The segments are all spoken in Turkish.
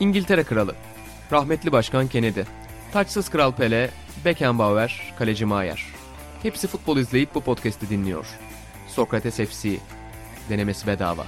İngiltere Kralı, rahmetli Başkan Kennedy, taçsız Kral Pele, Beckenbauer, Kaleci Maier. Hepsi futbol izleyip bu podcast'i dinliyor. Sokrates FC, denemesi bedava.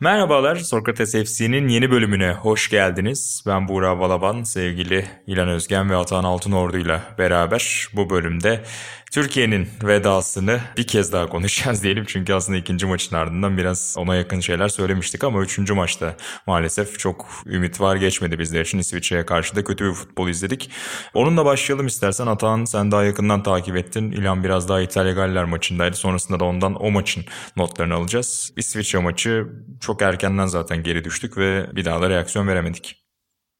Merhabalar, Sokrates FC'nin yeni bölümüne hoş geldiniz. Ben Buğra Balaban, sevgili İlan Özgen ve Atan Altınordu ile beraber bu bölümde Türkiye'nin vedasını bir kez daha konuşacağız diyelim. Çünkü aslında ikinci maçın ardından biraz ona yakın şeyler söylemiştik ama üçüncü maçta maalesef çok ümit var geçmedi bizler için. İsviçre'ye karşı da kötü bir futbol izledik. Onunla başlayalım istersen. Atan sen daha yakından takip ettin. İlan biraz daha İtalya Galler maçındaydı. Sonrasında da ondan o maçın notlarını alacağız. İsviçre maçı çok erkenden zaten geri düştük ve bir daha da reaksiyon veremedik.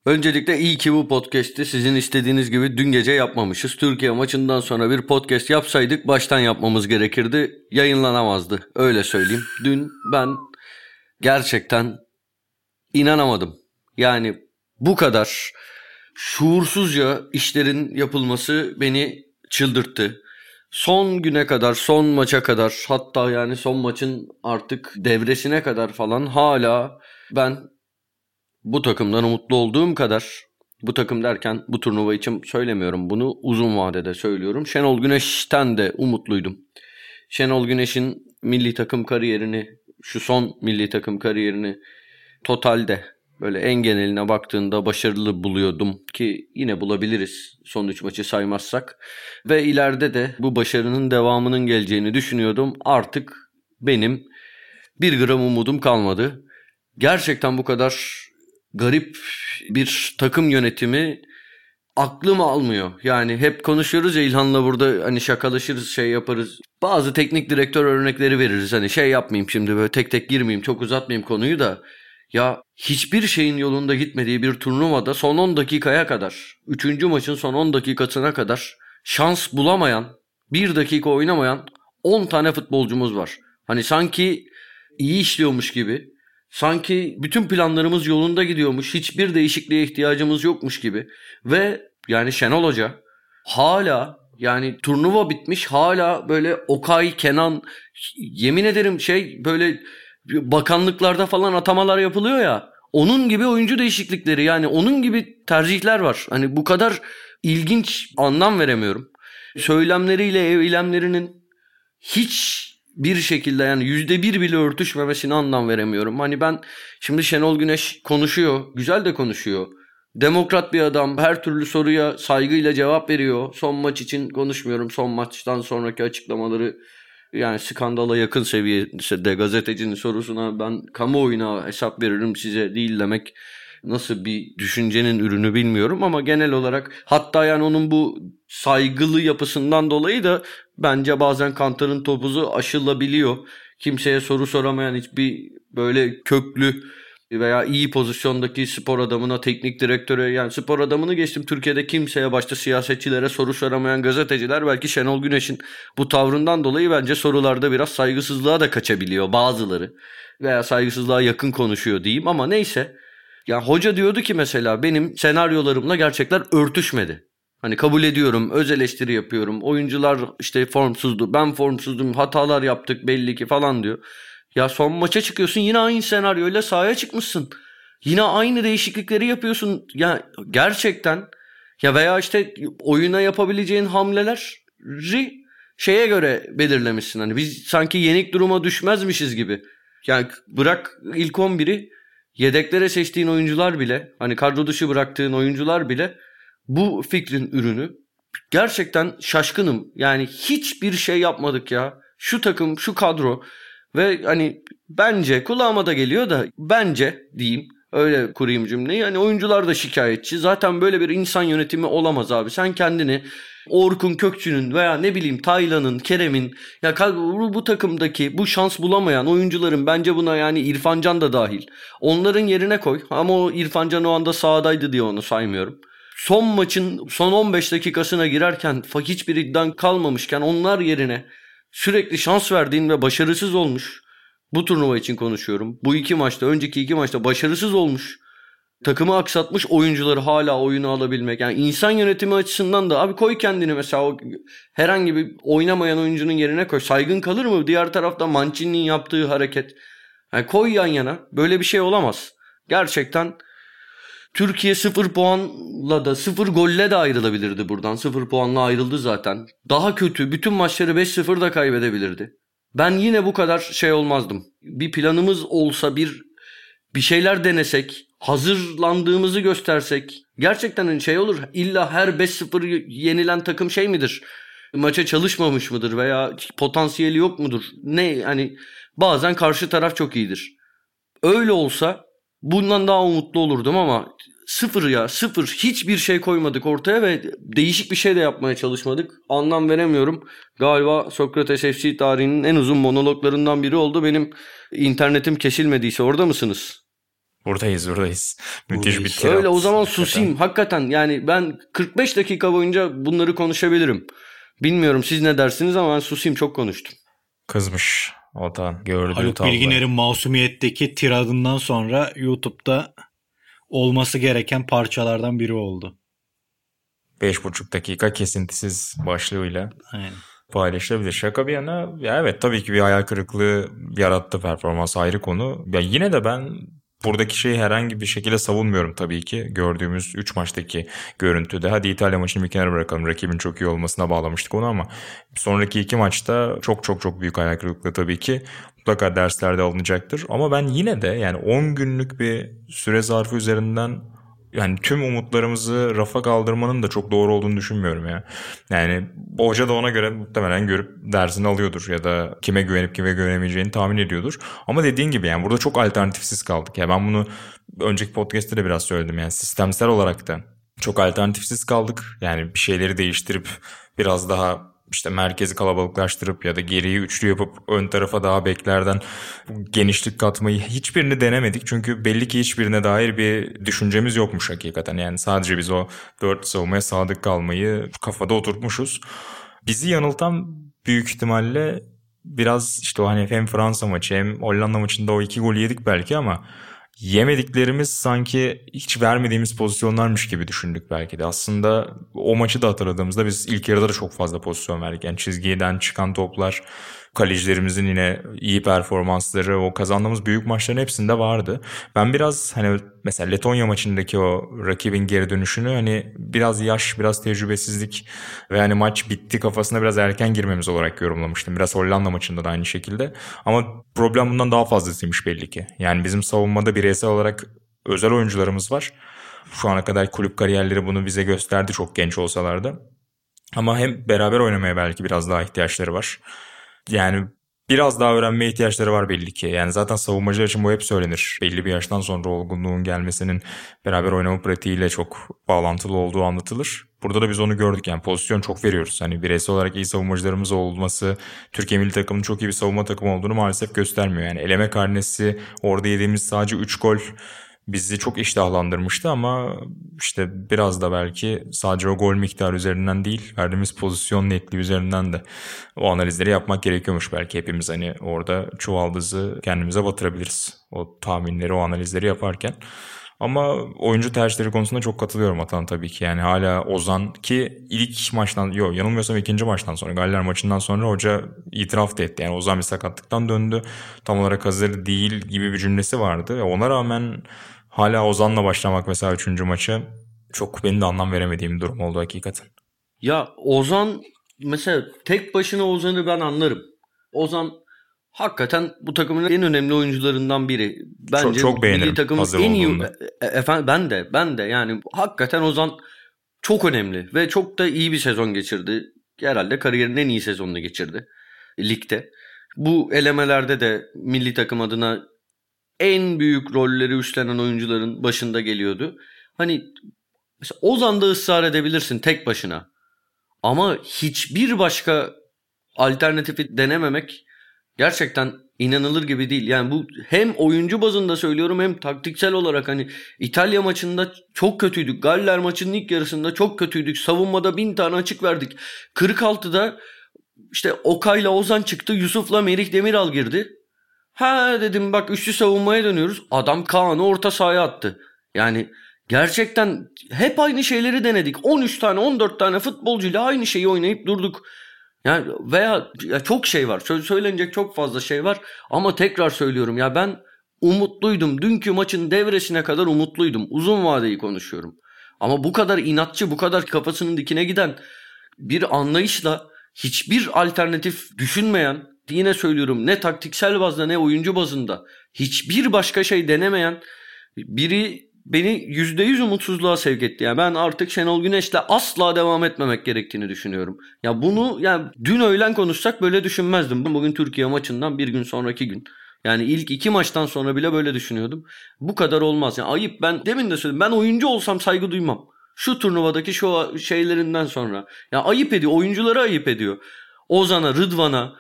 Öncelikle iyi ki bu podcast'i sizin istediğiniz gibi dün gece yapmamışız. Türkiye maçından sonra bir podcast yapsaydık baştan yapmamız gerekirdi. Yayınlanamazdı. Öyle söyleyeyim. Dün ben gerçekten inanamadım. Yani bu kadar şuursuzca işlerin yapılması beni çıldırttı. Son güne kadar, son maça kadar hatta yani son maçın artık devresine kadar falan hala ben bu takımdan umutlu olduğum kadar bu takım derken bu turnuva için söylemiyorum bunu uzun vadede söylüyorum. Şenol Güneş'ten de umutluydum. Şenol Güneş'in milli takım kariyerini şu son milli takım kariyerini totalde böyle en geneline baktığında başarılı buluyordum ki yine bulabiliriz son 3 maçı saymazsak. Ve ileride de bu başarının devamının geleceğini düşünüyordum. Artık benim bir gram umudum kalmadı. Gerçekten bu kadar garip bir takım yönetimi aklım almıyor. Yani hep konuşuyoruz ya İlhan'la burada hani şakalaşırız şey yaparız. Bazı teknik direktör örnekleri veririz. Hani şey yapmayayım şimdi böyle tek tek girmeyeyim çok uzatmayayım konuyu da. Ya hiçbir şeyin yolunda gitmediği bir turnuvada son 10 dakikaya kadar, 3. maçın son 10 dakikasına kadar şans bulamayan, 1 dakika oynamayan 10 tane futbolcumuz var. Hani sanki iyi işliyormuş gibi Sanki bütün planlarımız yolunda gidiyormuş. Hiçbir değişikliğe ihtiyacımız yokmuş gibi. Ve yani Şenol Hoca hala yani turnuva bitmiş hala böyle Okay, Kenan yemin ederim şey böyle bakanlıklarda falan atamalar yapılıyor ya. Onun gibi oyuncu değişiklikleri yani onun gibi tercihler var. Hani bu kadar ilginç anlam veremiyorum. Söylemleriyle eylemlerinin hiç bir şekilde yani yüzde bir bile örtüşmemesine anlam veremiyorum. Hani ben şimdi Şenol Güneş konuşuyor. Güzel de konuşuyor. Demokrat bir adam her türlü soruya saygıyla cevap veriyor. Son maç için konuşmuyorum. Son maçtan sonraki açıklamaları yani skandala yakın seviyede gazetecinin sorusuna ben kamuoyuna hesap veririm size değil demek nasıl bir düşüncenin ürünü bilmiyorum ama genel olarak hatta yani onun bu saygılı yapısından dolayı da bence bazen Kantar'ın topuzu aşılabiliyor. Kimseye soru soramayan hiçbir böyle köklü veya iyi pozisyondaki spor adamına, teknik direktöre yani spor adamını geçtim Türkiye'de kimseye başta siyasetçilere soru soramayan gazeteciler belki Şenol Güneş'in bu tavrından dolayı bence sorularda biraz saygısızlığa da kaçabiliyor bazıları. Veya saygısızlığa yakın konuşuyor diyeyim ama neyse. Ya hoca diyordu ki mesela benim senaryolarımla gerçekler örtüşmedi. Hani kabul ediyorum, öz eleştiri yapıyorum. Oyuncular işte formsuzdu, ben formsuzdum, hatalar yaptık belli ki falan diyor. Ya son maça çıkıyorsun yine aynı senaryoyla sahaya çıkmışsın. Yine aynı değişiklikleri yapıyorsun. Ya gerçekten ya veya işte oyuna yapabileceğin hamleleri şeye göre belirlemişsin. Hani biz sanki yenik duruma düşmezmişiz gibi. Yani bırak ilk 11'i yedeklere seçtiğin oyuncular bile hani kadro dışı bıraktığın oyuncular bile bu fikrin ürünü. Gerçekten şaşkınım. Yani hiçbir şey yapmadık ya. Şu takım, şu kadro ve hani bence kulağıma da geliyor da bence diyeyim öyle kurayım cümleyi. Hani oyuncular da şikayetçi. Zaten böyle bir insan yönetimi olamaz abi. Sen kendini Orkun Kökçü'nün veya ne bileyim Taylan'ın, Kerem'in ya bu, takımdaki bu şans bulamayan oyuncuların bence buna yani İrfancan da dahil. Onların yerine koy. Ama o İrfancan o anda sahadaydı diye onu saymıyorum son maçın son 15 dakikasına girerken hiçbir iddian kalmamışken onlar yerine sürekli şans verdiğin ve başarısız olmuş. Bu turnuva için konuşuyorum. Bu iki maçta, önceki iki maçta başarısız olmuş. Takımı aksatmış oyuncuları hala oyunu alabilmek. Yani insan yönetimi açısından da abi koy kendini mesela o herhangi bir oynamayan oyuncunun yerine koy. Saygın kalır mı? Diğer tarafta Mancini'nin yaptığı hareket. Yani koy yan yana. Böyle bir şey olamaz. Gerçekten Türkiye 0 puanla da 0 golle de ayrılabilirdi buradan. 0 puanla ayrıldı zaten. Daha kötü bütün maçları 5-0 da kaybedebilirdi. Ben yine bu kadar şey olmazdım. Bir planımız olsa bir bir şeyler denesek, hazırlandığımızı göstersek gerçekten hani şey olur. İlla her 5-0 yenilen takım şey midir? Maça çalışmamış mıdır veya potansiyeli yok mudur? Ne hani bazen karşı taraf çok iyidir. Öyle olsa bundan daha umutlu olurdum ama sıfır ya sıfır hiçbir şey koymadık ortaya ve değişik bir şey de yapmaya çalışmadık. Anlam veremiyorum. Galiba Sokrates FC tarihinin en uzun monologlarından biri oldu. Benim internetim kesilmediyse orada mısınız? Buradayız buradayız. Müthiş buradayız. bir tirat. Öyle o zaman susayım. Hakikaten yani ben 45 dakika boyunca bunları konuşabilirim. Bilmiyorum siz ne dersiniz ama ben susayım çok konuştum. Kızmış Otan gördüğü Haluk tablo. Bilginer'in Masumiyetteki tiradından sonra YouTube'da olması gereken parçalardan biri oldu. 5,5 dakika kesintisiz başlığıyla Aynen. paylaşılabilir. Şaka bir yana ya evet tabii ki bir hayal kırıklığı yarattı performans ayrı konu. Ya yine de ben buradaki şeyi herhangi bir şekilde savunmuyorum tabii ki. Gördüğümüz 3 maçtaki görüntüde. Hadi İtalya maçını bir kenara bırakalım. Rakibin çok iyi olmasına bağlamıştık onu ama sonraki iki maçta çok çok çok büyük hayal kırıklığı tabii ki. Mutlaka derslerde alınacaktır. Ama ben yine de yani 10 günlük bir süre zarfı üzerinden yani tüm umutlarımızı rafa kaldırmanın da çok doğru olduğunu düşünmüyorum ya. Yani hoca da ona göre muhtemelen görüp dersini alıyordur ya da kime güvenip kime güvenemeyeceğini tahmin ediyordur. Ama dediğin gibi yani burada çok alternatifsiz kaldık. Ya ben bunu önceki podcast'te de biraz söyledim yani sistemsel olarak da çok alternatifsiz kaldık. Yani bir şeyleri değiştirip biraz daha işte merkezi kalabalıklaştırıp ya da geriyi üçlü yapıp ön tarafa daha beklerden genişlik katmayı hiçbirini denemedik. Çünkü belli ki hiçbirine dair bir düşüncemiz yokmuş hakikaten. Yani sadece biz o dört savunmaya sadık kalmayı kafada oturtmuşuz. Bizi yanıltan büyük ihtimalle biraz işte o hani hem Fransa maçı hem Hollanda maçında o iki gol yedik belki ama yemediklerimiz sanki hiç vermediğimiz pozisyonlarmış gibi düşündük belki de. Aslında o maçı da hatırladığımızda biz ilk yarıda da çok fazla pozisyon verdik. Yani çizgiden çıkan toplar, kalecilerimizin yine iyi performansları, o kazandığımız büyük maçların hepsinde vardı. Ben biraz hani mesela Letonya maçındaki o rakibin geri dönüşünü hani biraz yaş, biraz tecrübesizlik ve hani maç bitti kafasına biraz erken girmemiz olarak yorumlamıştım. Biraz Hollanda maçında da aynı şekilde. Ama problem bundan daha fazlasıymış belli ki. Yani bizim savunmada bireysel olarak özel oyuncularımız var. Şu ana kadar kulüp kariyerleri bunu bize gösterdi çok genç olsalar da. Ama hem beraber oynamaya belki biraz daha ihtiyaçları var. Yani biraz daha öğrenmeye ihtiyaçları var belli ki. Yani zaten savunmacılar için bu hep söylenir. Belli bir yaştan sonra olgunluğun gelmesinin beraber oynama pratiğiyle çok bağlantılı olduğu anlatılır. Burada da biz onu gördük yani pozisyon çok veriyoruz. Hani bireysel olarak iyi savunmacılarımız olması Türkiye milli takımının çok iyi bir savunma takımı olduğunu maalesef göstermiyor. Yani eleme karnesi orada yediğimiz sadece 3 gol bizi çok iştahlandırmıştı ama işte biraz da belki sadece o gol miktarı üzerinden değil verdiğimiz pozisyon netliği üzerinden de o analizleri yapmak gerekiyormuş belki hepimiz hani orada çuvaldızı kendimize batırabiliriz o tahminleri o analizleri yaparken. Ama oyuncu tercihleri konusunda çok katılıyorum Atan tabii ki. Yani hala Ozan ki ilk maçtan yok yanılmıyorsam ikinci maçtan sonra Galler maçından sonra hoca itiraf da etti. Yani Ozan bir sakatlıktan döndü. Tam olarak hazır değil gibi bir cümlesi vardı. Ona rağmen hala Ozan'la başlamak mesela üçüncü maçı çok benim de anlam veremediğim bir durum oldu hakikaten. Ya Ozan mesela tek başına Ozan'ı ben anlarım. Ozan hakikaten bu takımın en önemli oyuncularından biri. Bence çok, çok beğenirim takımın hazır en iyi olduğunda. e, efendim ben de ben de yani hakikaten Ozan çok önemli ve çok da iyi bir sezon geçirdi. Herhalde kariyerinin en iyi sezonunu geçirdi ligde. Bu elemelerde de milli takım adına en büyük rolleri üstlenen oyuncuların başında geliyordu. Hani mesela Ozan'da ısrar edebilirsin tek başına. Ama hiçbir başka alternatifi denememek gerçekten inanılır gibi değil. Yani bu hem oyuncu bazında söylüyorum hem taktiksel olarak hani İtalya maçında çok kötüydük. Galler maçının ilk yarısında çok kötüydük. Savunmada bin tane açık verdik. 46'da işte Okay'la Ozan çıktı. Yusuf'la Merih Demiral girdi. Ha dedim bak üçlü savunmaya dönüyoruz. Adam Kaan'ı orta sahaya attı. Yani gerçekten hep aynı şeyleri denedik. 13 tane 14 tane futbolcuyla aynı şeyi oynayıp durduk. Yani veya ya çok şey var. Söylenecek çok fazla şey var. Ama tekrar söylüyorum ya ben umutluydum. Dünkü maçın devresine kadar umutluydum. Uzun vadeyi konuşuyorum. Ama bu kadar inatçı, bu kadar kafasının dikine giden bir anlayışla hiçbir alternatif düşünmeyen, yine söylüyorum ne taktiksel bazda ne oyuncu bazında hiçbir başka şey denemeyen biri beni %100 umutsuzluğa sevk etti. Yani ben artık Şenol Güneş'le asla devam etmemek gerektiğini düşünüyorum. Ya bunu yani dün öğlen konuşsak böyle düşünmezdim. Bugün Türkiye maçından bir gün sonraki gün. Yani ilk iki maçtan sonra bile böyle düşünüyordum. Bu kadar olmaz. Yani ayıp ben demin de söyledim. Ben oyuncu olsam saygı duymam. Şu turnuvadaki şu şeylerinden sonra. Ya ayıp ediyor. Oyuncuları ayıp ediyor. Ozan'a, Rıdvan'a,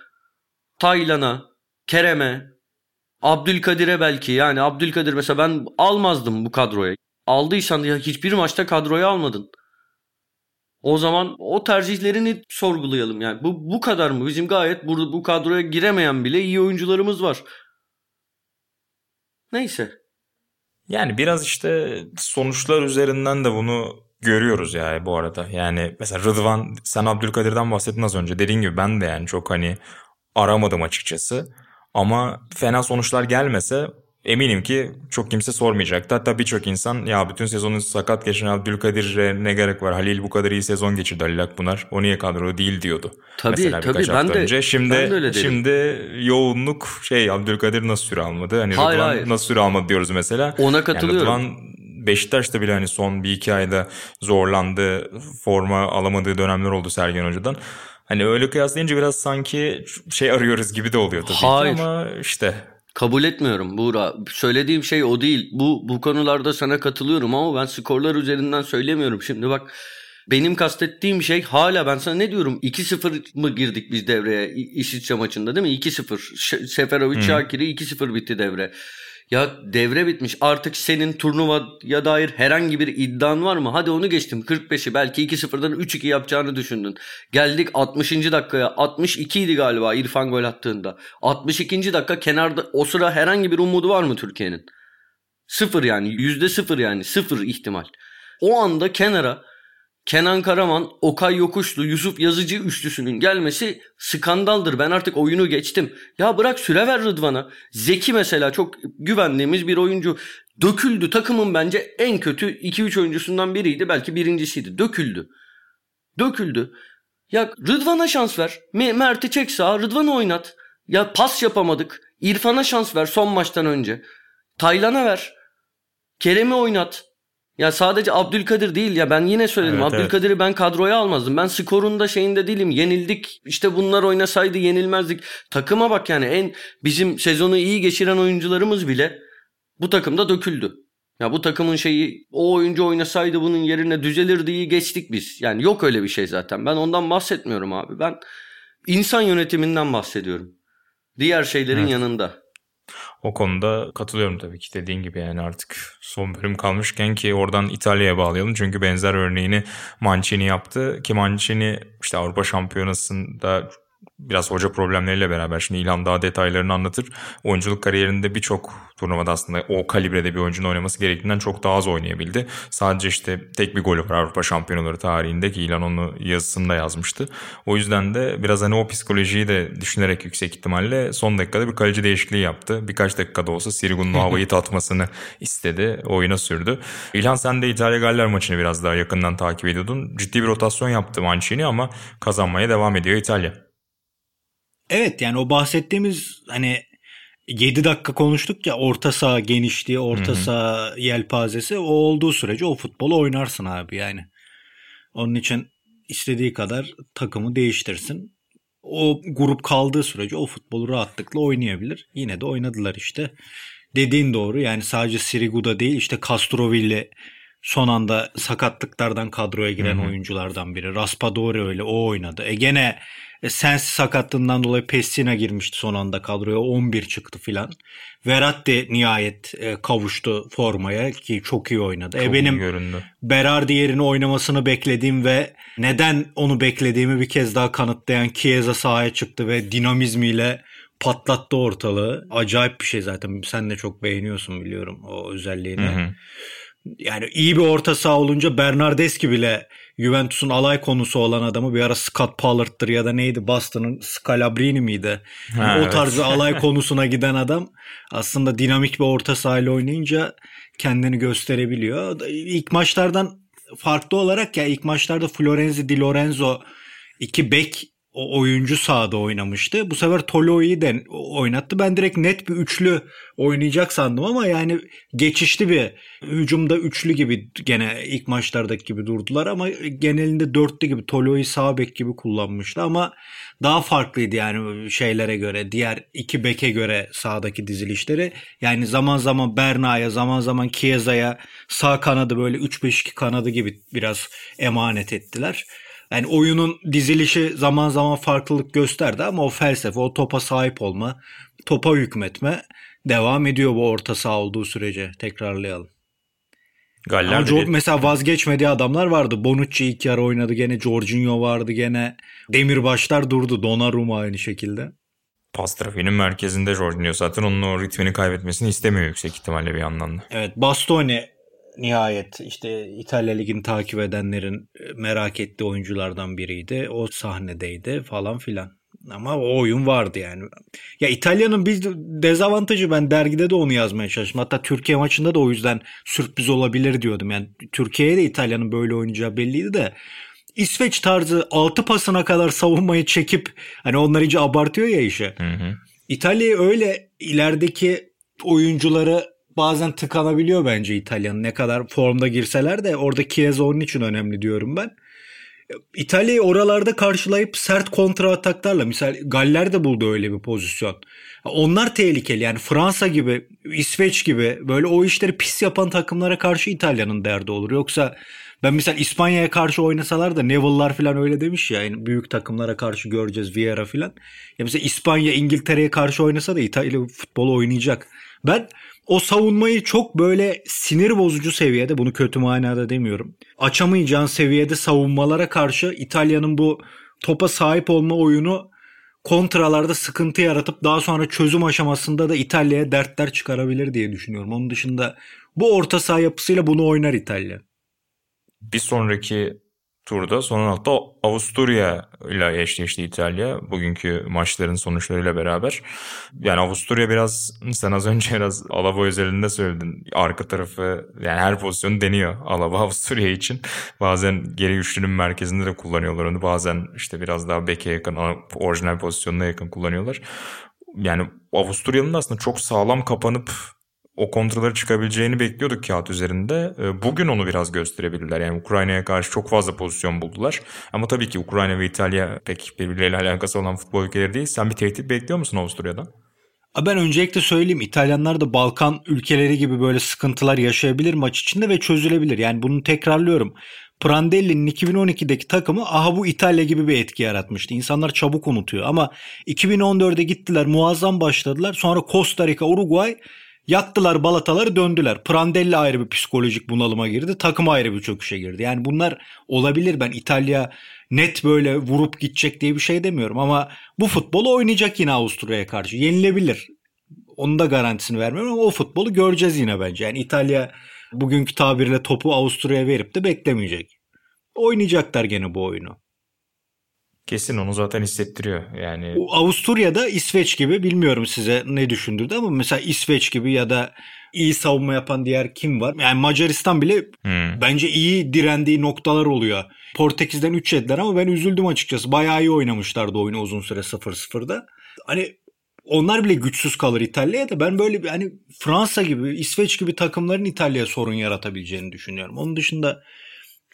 Taylan'a, Kerem'e, Abdülkadir'e belki. Yani Abdülkadir mesela ben almazdım bu kadroya. Aldıysan ya hiçbir maçta kadroya almadın. O zaman o tercihlerini sorgulayalım yani. Bu bu kadar mı? Bizim gayet burada bu kadroya giremeyen bile iyi oyuncularımız var. Neyse. Yani biraz işte sonuçlar üzerinden de bunu görüyoruz yani bu arada. Yani mesela Rıdvan sen Abdülkadir'den bahsettin az önce. Dediğin gibi ben de yani çok hani aramadım açıkçası. Ama fena sonuçlar gelmese eminim ki çok kimse sormayacaktı. Hatta birçok insan ya bütün sezonu sakat geçen Abdülkadir'e ne gerek var? Halil bu kadar iyi sezon geçirdi Halil Akpınar. O niye kadro değil diyordu. Tabii Mesela tabii ben de, önce. Şimdi, ben de öyle. Şimdi yoğunluk şey Abdülkadir nasıl süre almadı? Hani Hayır, Rıdvan hayır. nasıl süre almadı diyoruz mesela. Ona katılıyorum. Yani Rıdvan Beşiktaş'ta bile hani son bir iki ayda zorlandı. Forma alamadığı dönemler oldu Sergen Hoca'dan. Hani öyle kıyaslayınca biraz sanki şey arıyoruz gibi de oluyor tabii Hayır. ki ama işte Kabul etmiyorum Buğra. Söylediğim şey o değil. Bu bu konularda sana katılıyorum ama ben skorlar üzerinden söylemiyorum. Şimdi bak benim kastettiğim şey hala ben sana ne diyorum 2-0 mı girdik biz devreye İ- İsviçre maçında değil mi? 2-0. Ş- Seferovic. Şakir'i 2-0 bitti devre. Ya devre bitmiş. Artık senin turnuvaya dair herhangi bir iddian var mı? Hadi onu geçtim. 45'i belki 2-0'dan 3-2 yapacağını düşündün. Geldik 60. dakikaya. 62 idi galiba İrfan gol attığında. 62. dakika kenarda o sıra herhangi bir umudu var mı Türkiye'nin? Sıfır yani. Yüzde sıfır yani. Sıfır ihtimal. O anda kenara Kenan Karaman, Okay Yokuşlu, Yusuf Yazıcı üçlüsünün gelmesi skandaldır. Ben artık oyunu geçtim. Ya bırak süre ver Rıdvan'a. Zeki mesela çok güvendiğimiz bir oyuncu. Döküldü. Takımın bence en kötü 2-3 oyuncusundan biriydi. Belki birincisiydi. Döküldü. Döküldü. Ya Rıdvan'a şans ver. Me- Mert'i çek sağa. Rıdvan'ı oynat. Ya pas yapamadık. İrfan'a şans ver son maçtan önce. Taylan'a ver. Kerem'i oynat. Ya sadece Abdülkadir değil ya ben yine söyledim. Evet, evet. Abdülkadir'i ben kadroya almazdım. Ben skorunda şeyinde değilim. Yenildik. İşte bunlar oynasaydı yenilmezdik. Takıma bak yani en bizim sezonu iyi geçiren oyuncularımız bile bu takımda döküldü. Ya bu takımın şeyi o oyuncu oynasaydı bunun yerine düzelirdi iyi geçtik biz. Yani yok öyle bir şey zaten. Ben ondan bahsetmiyorum abi. Ben insan yönetiminden bahsediyorum. Diğer şeylerin Evet. yanında. O konuda katılıyorum tabii ki dediğin gibi yani artık son bölüm kalmışken ki oradan İtalya'ya bağlayalım. Çünkü benzer örneğini Mancini yaptı ki Mancini işte Avrupa Şampiyonası'nda biraz hoca problemleriyle beraber şimdi İlhan daha detaylarını anlatır. Oyunculuk kariyerinde birçok turnuvada aslında o kalibrede bir oyuncunun oynaması gerektiğinden çok daha az oynayabildi. Sadece işte tek bir golü var Avrupa Şampiyonaları tarihinde ki İlhan onu yazısında yazmıştı. O yüzden de biraz hani o psikolojiyi de düşünerek yüksek ihtimalle son dakikada bir kaleci değişikliği yaptı. Birkaç dakikada olsa Sirigun'un havayı tatmasını istedi. Oyuna sürdü. İlhan sen de İtalya Galler maçını biraz daha yakından takip ediyordun. Ciddi bir rotasyon yaptı Mancini ama kazanmaya devam ediyor İtalya. Evet yani o bahsettiğimiz hani 7 dakika konuştuk ya orta saha genişliği, orta Hı hı. saha yelpazesi o olduğu sürece o futbolu oynarsın abi yani. Onun için istediği kadar takımı değiştirsin. O grup kaldığı sürece o futbolu rahatlıkla oynayabilir. Yine de oynadılar işte. Dediğin doğru yani sadece Sirigu'da değil işte Castroville son anda sakatlıklardan kadroya giren Hı hı. oyunculardan biri. Raspadori öyle o oynadı. E gene e, Sensi sakatlığından dolayı Pessina girmişti son anda kadroya. 11 çıktı filan. Verratti nihayet e, kavuştu formaya ki çok iyi oynadı. Çok e benim göründü. Berardi yerine oynamasını beklediğim ve neden onu beklediğimi bir kez daha kanıtlayan Chiesa sahaya çıktı ve dinamizmiyle patlattı ortalığı. Acayip bir şey zaten. Sen de çok beğeniyorsun biliyorum o özelliğini. Hı hı. Yani iyi bir orta saha olunca Bernardeschi bile Juventus'un alay konusu olan adamı bir ara Scott Pollard'tır ya da neydi Boston'ın Scalabrini miydi? Yani ha, o evet. alay konusuna giden adam aslında dinamik bir orta sahayla oynayınca kendini gösterebiliyor. İlk maçlardan farklı olarak ya ilk maçlarda Florenzi Di Lorenzo iki bek o oyuncu sahada oynamıştı. Bu sefer Tolo'yu de oynattı. Ben direkt net bir üçlü oynayacak sandım ama yani geçişli bir hücumda üçlü gibi gene ilk maçlardaki gibi durdular ama genelinde dörtlü gibi Tolo'yu sağ bek gibi kullanmıştı ama daha farklıydı yani şeylere göre diğer iki beke göre sağdaki dizilişleri. Yani zaman zaman Berna'ya zaman zaman Chiesa'ya sağ kanadı böyle 3-5-2 kanadı gibi biraz emanet ettiler. Yani oyunun dizilişi zaman zaman farklılık gösterdi ama o felsefe, o topa sahip olma, topa hükmetme devam ediyor bu orta saha olduğu sürece. Tekrarlayalım. Galler Ama George, mesela vazgeçmediği adamlar vardı. Bonucci ilk yarı oynadı gene. Jorginho vardı gene. Demirbaşlar durdu. Donnarumma aynı şekilde. Pas trafiğinin merkezinde Jorginho zaten onun o ritmini kaybetmesini istemiyor yüksek ihtimalle bir yandan da. Evet Bastoni nihayet işte İtalya Ligi'ni takip edenlerin merak ettiği oyunculardan biriydi. O sahnedeydi falan filan. Ama o oyun vardı yani. Ya İtalya'nın bir dezavantajı ben dergide de onu yazmaya çalıştım. Hatta Türkiye maçında da o yüzden sürpriz olabilir diyordum. Yani Türkiye'ye de İtalya'nın böyle oynayacağı belliydi de İsveç tarzı 6 pasına kadar savunmayı çekip hani onlar iyice abartıyor ya işi. İtalya'yı öyle ilerideki oyuncuları bazen tıkanabiliyor bence İtalya'nın. Ne kadar formda girseler de orada Chiesa onun için önemli diyorum ben. İtalya'yı oralarda karşılayıp sert kontra ataklarla misal Galler de buldu öyle bir pozisyon. Onlar tehlikeli yani Fransa gibi, İsveç gibi böyle o işleri pis yapan takımlara karşı İtalya'nın derdi olur. Yoksa ben mesela İspanya'ya karşı oynasalar da Neville'lar falan öyle demiş ya yani büyük takımlara karşı göreceğiz Vieira falan. Ya mesela İspanya İngiltere'ye karşı oynasa da İtalya futbolu oynayacak. Ben o savunmayı çok böyle sinir bozucu seviyede bunu kötü manada demiyorum. Açamayacağın seviyede savunmalara karşı İtalya'nın bu topa sahip olma oyunu kontralarda sıkıntı yaratıp daha sonra çözüm aşamasında da İtalya'ya dertler çıkarabilir diye düşünüyorum. Onun dışında bu orta saha yapısıyla bunu oynar İtalya. Bir sonraki turda son hafta Avusturya ile eşleşti İtalya bugünkü maçların sonuçlarıyla beraber. Yani Avusturya biraz sen az önce biraz Alaba özelinde söyledin. Arka tarafı yani her pozisyonu deniyor Alaba Avusturya için. Bazen geri üçlünün merkezinde de kullanıyorlar onu. Bazen işte biraz daha beke yakın orijinal pozisyonuna yakın kullanıyorlar. Yani Avusturya'nın aslında çok sağlam kapanıp o kontraları çıkabileceğini bekliyorduk kağıt üzerinde. Ee, bugün onu biraz gösterebilirler. Yani Ukrayna'ya karşı çok fazla pozisyon buldular. Ama tabii ki Ukrayna ve İtalya pek birbirleriyle alakası olan futbol ülkeleri değil. Sen bir tehdit bekliyor musun Avusturya'dan? Ben öncelikle söyleyeyim İtalyanlar da Balkan ülkeleri gibi böyle sıkıntılar yaşayabilir maç içinde ve çözülebilir. Yani bunu tekrarlıyorum. Prandelli'nin 2012'deki takımı aha bu İtalya gibi bir etki yaratmıştı. İnsanlar çabuk unutuyor ama 2014'e gittiler muazzam başladılar. Sonra Costa Rica, Uruguay Yaktılar balataları döndüler. Prandelli ayrı bir psikolojik bunalıma girdi. Takım ayrı bir çöküşe girdi. Yani bunlar olabilir. Ben İtalya net böyle vurup gidecek diye bir şey demiyorum. Ama bu futbolu oynayacak yine Avusturya'ya karşı. Yenilebilir. Onun da garantisini vermiyorum ama o futbolu göreceğiz yine bence. Yani İtalya bugünkü tabirle topu Avusturya'ya verip de beklemeyecek. Oynayacaklar gene bu oyunu. Kesin onu zaten hissettiriyor yani. Avusturya'da İsveç gibi bilmiyorum size ne düşündürdü ama mesela İsveç gibi ya da iyi savunma yapan diğer kim var? Yani Macaristan bile hmm. bence iyi direndiği noktalar oluyor. Portekiz'den 3 yediler ama ben üzüldüm açıkçası. Bayağı iyi oynamışlardı oyunu uzun süre 0-0'da. Hani onlar bile güçsüz kalır İtalya'ya da ben böyle hani Fransa gibi, İsveç gibi takımların İtalya'ya sorun yaratabileceğini düşünüyorum. Onun dışında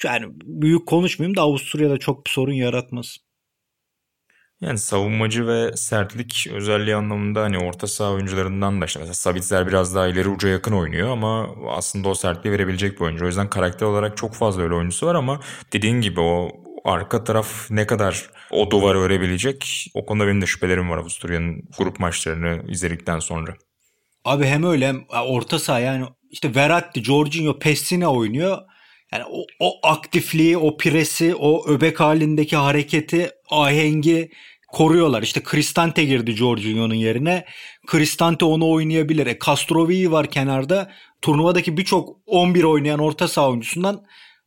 yani büyük konuşmayayım da Avusturya'da çok bir sorun yaratmaz. Yani savunmacı ve sertlik özelliği anlamında hani orta saha oyuncularından da işte mesela Sabitzer biraz daha ileri uca yakın oynuyor ama aslında o sertliği verebilecek bir oyuncu. O yüzden karakter olarak çok fazla öyle oyuncusu var ama dediğin gibi o arka taraf ne kadar o duvarı örebilecek o konuda benim de şüphelerim var Avusturya'nın grup maçlarını izledikten sonra. Abi hem öyle hem orta saha yani işte Verratti, Jorginho, Pessina oynuyor. Yani o, o aktifliği, o presi, o öbek halindeki hareketi, ahengi koruyorlar. İşte Cristante girdi Jorginho'nun yerine. Cristante onu oynayabilir. E Castrovilli var kenarda. Turnuvadaki birçok 11 oynayan orta saha oyuncusundan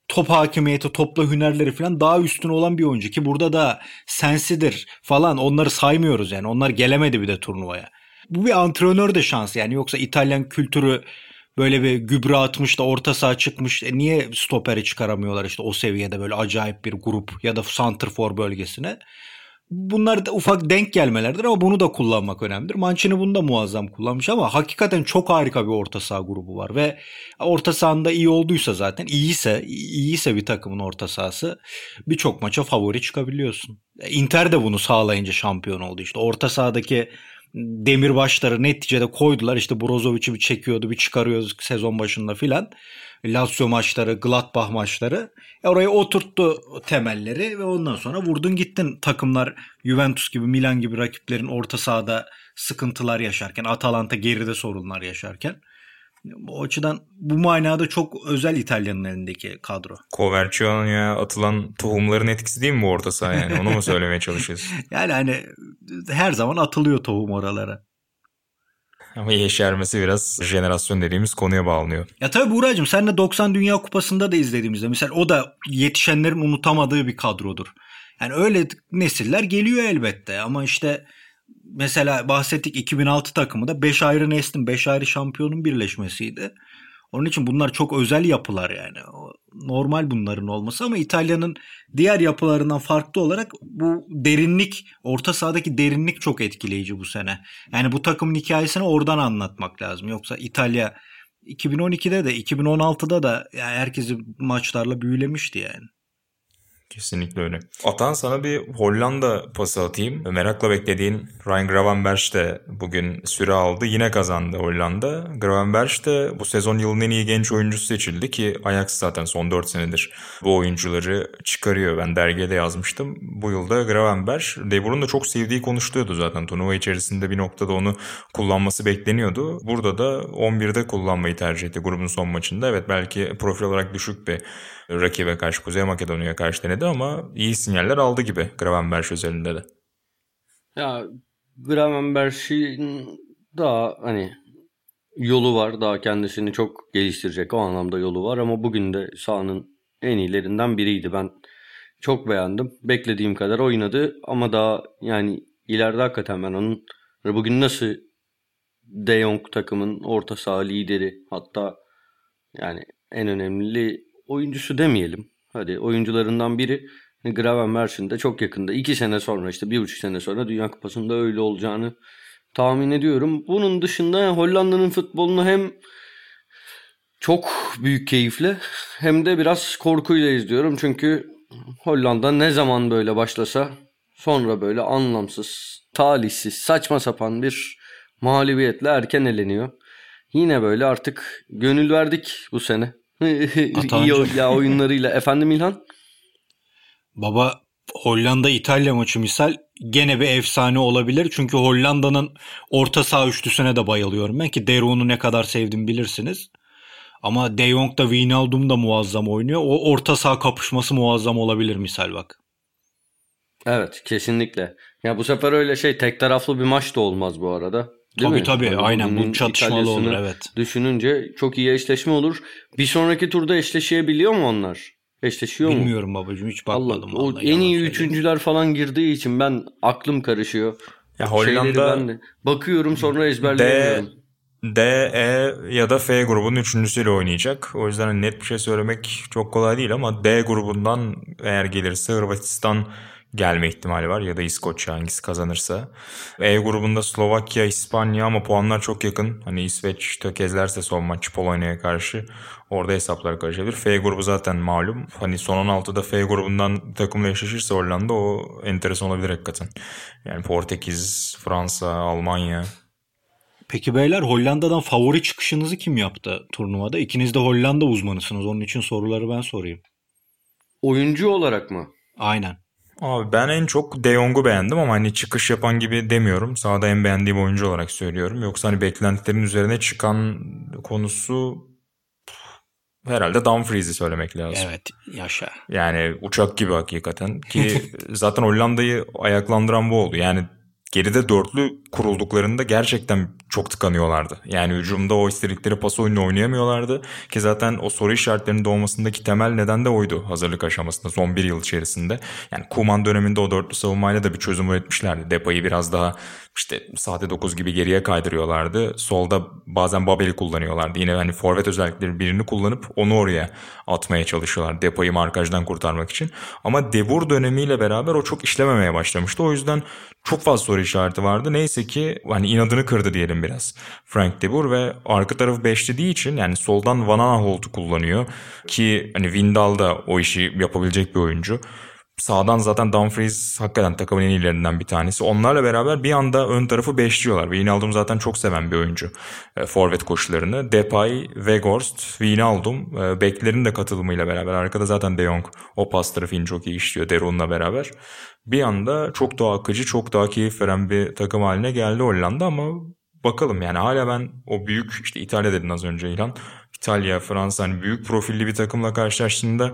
top hakimiyeti, topla hünerleri falan daha üstün olan bir oyuncu ki burada da sensidir falan onları saymıyoruz yani. Onlar gelemedi bir de turnuvaya. Bu bir antrenör de şansı yani yoksa İtalyan kültürü böyle bir gübre atmış da orta saha çıkmış. E niye stoperi çıkaramıyorlar işte o seviyede böyle acayip bir grup ya da santrfor bölgesine. Bunlar da ufak denk gelmelerdir ama bunu da kullanmak önemlidir. Mancini bunu da muazzam kullanmış ama hakikaten çok harika bir orta saha grubu var ve orta sahanda iyi olduysa zaten iyiyse iyiyse bir takımın orta sahası birçok maça favori çıkabiliyorsun. Inter de bunu sağlayınca şampiyon oldu işte. Orta sahadaki demirbaşları neticede koydular. İşte Brozovic'i bir çekiyordu, bir çıkarıyordu sezon başında filan. Lazio maçları, Gladbach maçları. E oraya oturttu temelleri ve ondan sonra vurdun gittin takımlar Juventus gibi, Milan gibi rakiplerin orta sahada sıkıntılar yaşarken, Atalanta geride sorunlar yaşarken. O açıdan bu manada çok özel İtalya'nın elindeki kadro. Coverciano'ya atılan tohumların etkisi değil mi bu orta saha yani? Onu mu söylemeye çalışıyorsun? yani hani her zaman atılıyor tohum oralara. Ama yeşermesi biraz jenerasyon dediğimiz konuya bağlanıyor. Ya tabii Buğra'cığım sen de 90 Dünya Kupası'nda da izlediğimizde mesela o da yetişenlerin unutamadığı bir kadrodur. Yani öyle nesiller geliyor elbette ama işte mesela bahsettik 2006 takımı da 5 ayrı neslin 5 ayrı şampiyonun birleşmesiydi. Onun için bunlar çok özel yapılar yani. Normal bunların olması ama İtalya'nın diğer yapılarından farklı olarak bu derinlik, orta sahadaki derinlik çok etkileyici bu sene. Yani bu takımın hikayesini oradan anlatmak lazım. Yoksa İtalya 2012'de de 2016'da da yani herkesi maçlarla büyülemişti yani. Kesinlikle öyle. Atan sana bir Hollanda pası atayım. Merakla beklediğin Ryan Gravenberch de bugün süre aldı. Yine kazandı Hollanda. Gravenberch de bu sezon yılın en iyi genç oyuncusu seçildi ki Ajax zaten son 4 senedir bu oyuncuları çıkarıyor. Ben dergide yazmıştım. Bu yılda Gravenberch, De Boer'un da çok sevdiği konuşuluyordu zaten. Turnuva içerisinde bir noktada onu kullanması bekleniyordu. Burada da 11'de kullanmayı tercih etti grubun son maçında. Evet belki profil olarak düşük bir rakibe karşı Kuzey Makedonya'ya karşı denedi ama iyi sinyaller aldı gibi Gravenberch özelinde de. Ya Gravenberch'in daha hani yolu var. Daha kendisini çok geliştirecek o anlamda yolu var ama bugün de sahanın en iyilerinden biriydi. Ben çok beğendim. Beklediğim kadar oynadı ama daha yani ileride hakikaten ben onun bugün nasıl De Jong takımın orta saha lideri hatta yani en önemli oyuncusu demeyelim. Hadi oyuncularından biri Gravenberch'in de çok yakında. iki sene sonra işte bir buçuk sene sonra Dünya Kupası'nda öyle olacağını tahmin ediyorum. Bunun dışında Hollanda'nın futbolunu hem çok büyük keyifle hem de biraz korkuyla izliyorum. Çünkü Hollanda ne zaman böyle başlasa sonra böyle anlamsız, talihsiz, saçma sapan bir mağlubiyetle erken eleniyor. Yine böyle artık gönül verdik bu sene. İyi ya oyunlarıyla. Efendim İlhan? Baba Hollanda İtalya maçı misal gene bir efsane olabilir. Çünkü Hollanda'nın orta saha üçlüsüne de bayılıyorum ben ki Deron'u ne kadar sevdim bilirsiniz. Ama De Jong da Wijnaldum da muazzam oynuyor. O orta saha kapışması muazzam olabilir misal bak. Evet kesinlikle. Ya bu sefer öyle şey tek taraflı bir maç da olmaz bu arada. Değil tabii mi? tabii yani aynen bu çatışmalı olur evet. Düşününce çok iyi eşleşme olur. Bir sonraki turda eşleşebiliyor mu onlar? Eşleşiyor Bilmiyorum mu? Bilmiyorum babacığım hiç bakmadım. Allah, o en iyi üçüncüler falan girdiği için ben aklım karışıyor. Ya Hollanda ben de bakıyorum sonra ezberleyemiyorum. D, D, E ya da F grubunun üçüncüsüyle oynayacak. O yüzden net bir şey söylemek çok kolay değil ama D grubundan eğer gelirse Hırvatistan gelme ihtimali var ya da İskoçya hangisi kazanırsa. E grubunda Slovakya, İspanya ama puanlar çok yakın. Hani İsveç tökezlerse son maç Polonya'ya karşı orada hesaplar karışabilir. F grubu zaten malum. Hani son 16'da F grubundan takımla eşleşirse Hollanda o enteresan olabilir hakikaten. Yani Portekiz, Fransa, Almanya. Peki beyler Hollanda'dan favori çıkışınızı kim yaptı turnuvada? İkiniz de Hollanda uzmanısınız. Onun için soruları ben sorayım. Oyuncu olarak mı? Aynen. Abi ben en çok De Jong'u beğendim ama hani çıkış yapan gibi demiyorum. Sahada en beğendiğim oyuncu olarak söylüyorum. Yoksa hani beklentilerin üzerine çıkan konusu herhalde Dumfries'i söylemek lazım. Evet yaşa. Yani uçak gibi hakikaten ki zaten Hollanda'yı ayaklandıran bu oldu. Yani geride dörtlü kurulduklarında gerçekten çok tıkanıyorlardı. Yani hücumda o istedikleri pas oyunu oynayamıyorlardı. Ki zaten o soru işaretlerinin doğmasındaki temel neden de oydu hazırlık aşamasında son bir yıl içerisinde. Yani Kuman döneminde o dörtlü savunmayla da bir çözüm üretmişlerdi. Depayı biraz daha işte sahte 9 gibi geriye kaydırıyorlardı. Solda bazen Babel'i kullanıyorlardı. Yine hani forvet özellikleri birini kullanıp onu oraya atmaya çalışıyorlar. Depayı markajdan kurtarmak için. Ama Debur dönemiyle beraber o çok işlememeye başlamıştı. O yüzden çok fazla soru işareti vardı. Neyse ki hani inadını kırdı diyelim biraz Frank Debur ve arka tarafı beşlediği için yani soldan Van Aanholt'u kullanıyor ki hani Windal da o işi yapabilecek bir oyuncu. Sağdan zaten Dumfries hakikaten takımın en iyilerinden bir tanesi. Onlarla beraber bir anda ön tarafı beşliyorlar. Wijnaldum zaten çok seven bir oyuncu. E, forvet koşularını. Depay, Weghorst, Wijnaldum. E, beklerin de katılımıyla beraber. Arkada zaten De Jong o pas trafiğini çok iyi işliyor Deron'la beraber. Bir anda çok daha akıcı, çok daha keyif veren bir takım haline geldi Hollanda ama bakalım yani hala ben o büyük işte İtalya dedin az önce İlhan. İtalya, Fransa hani büyük profilli bir takımla karşılaştığında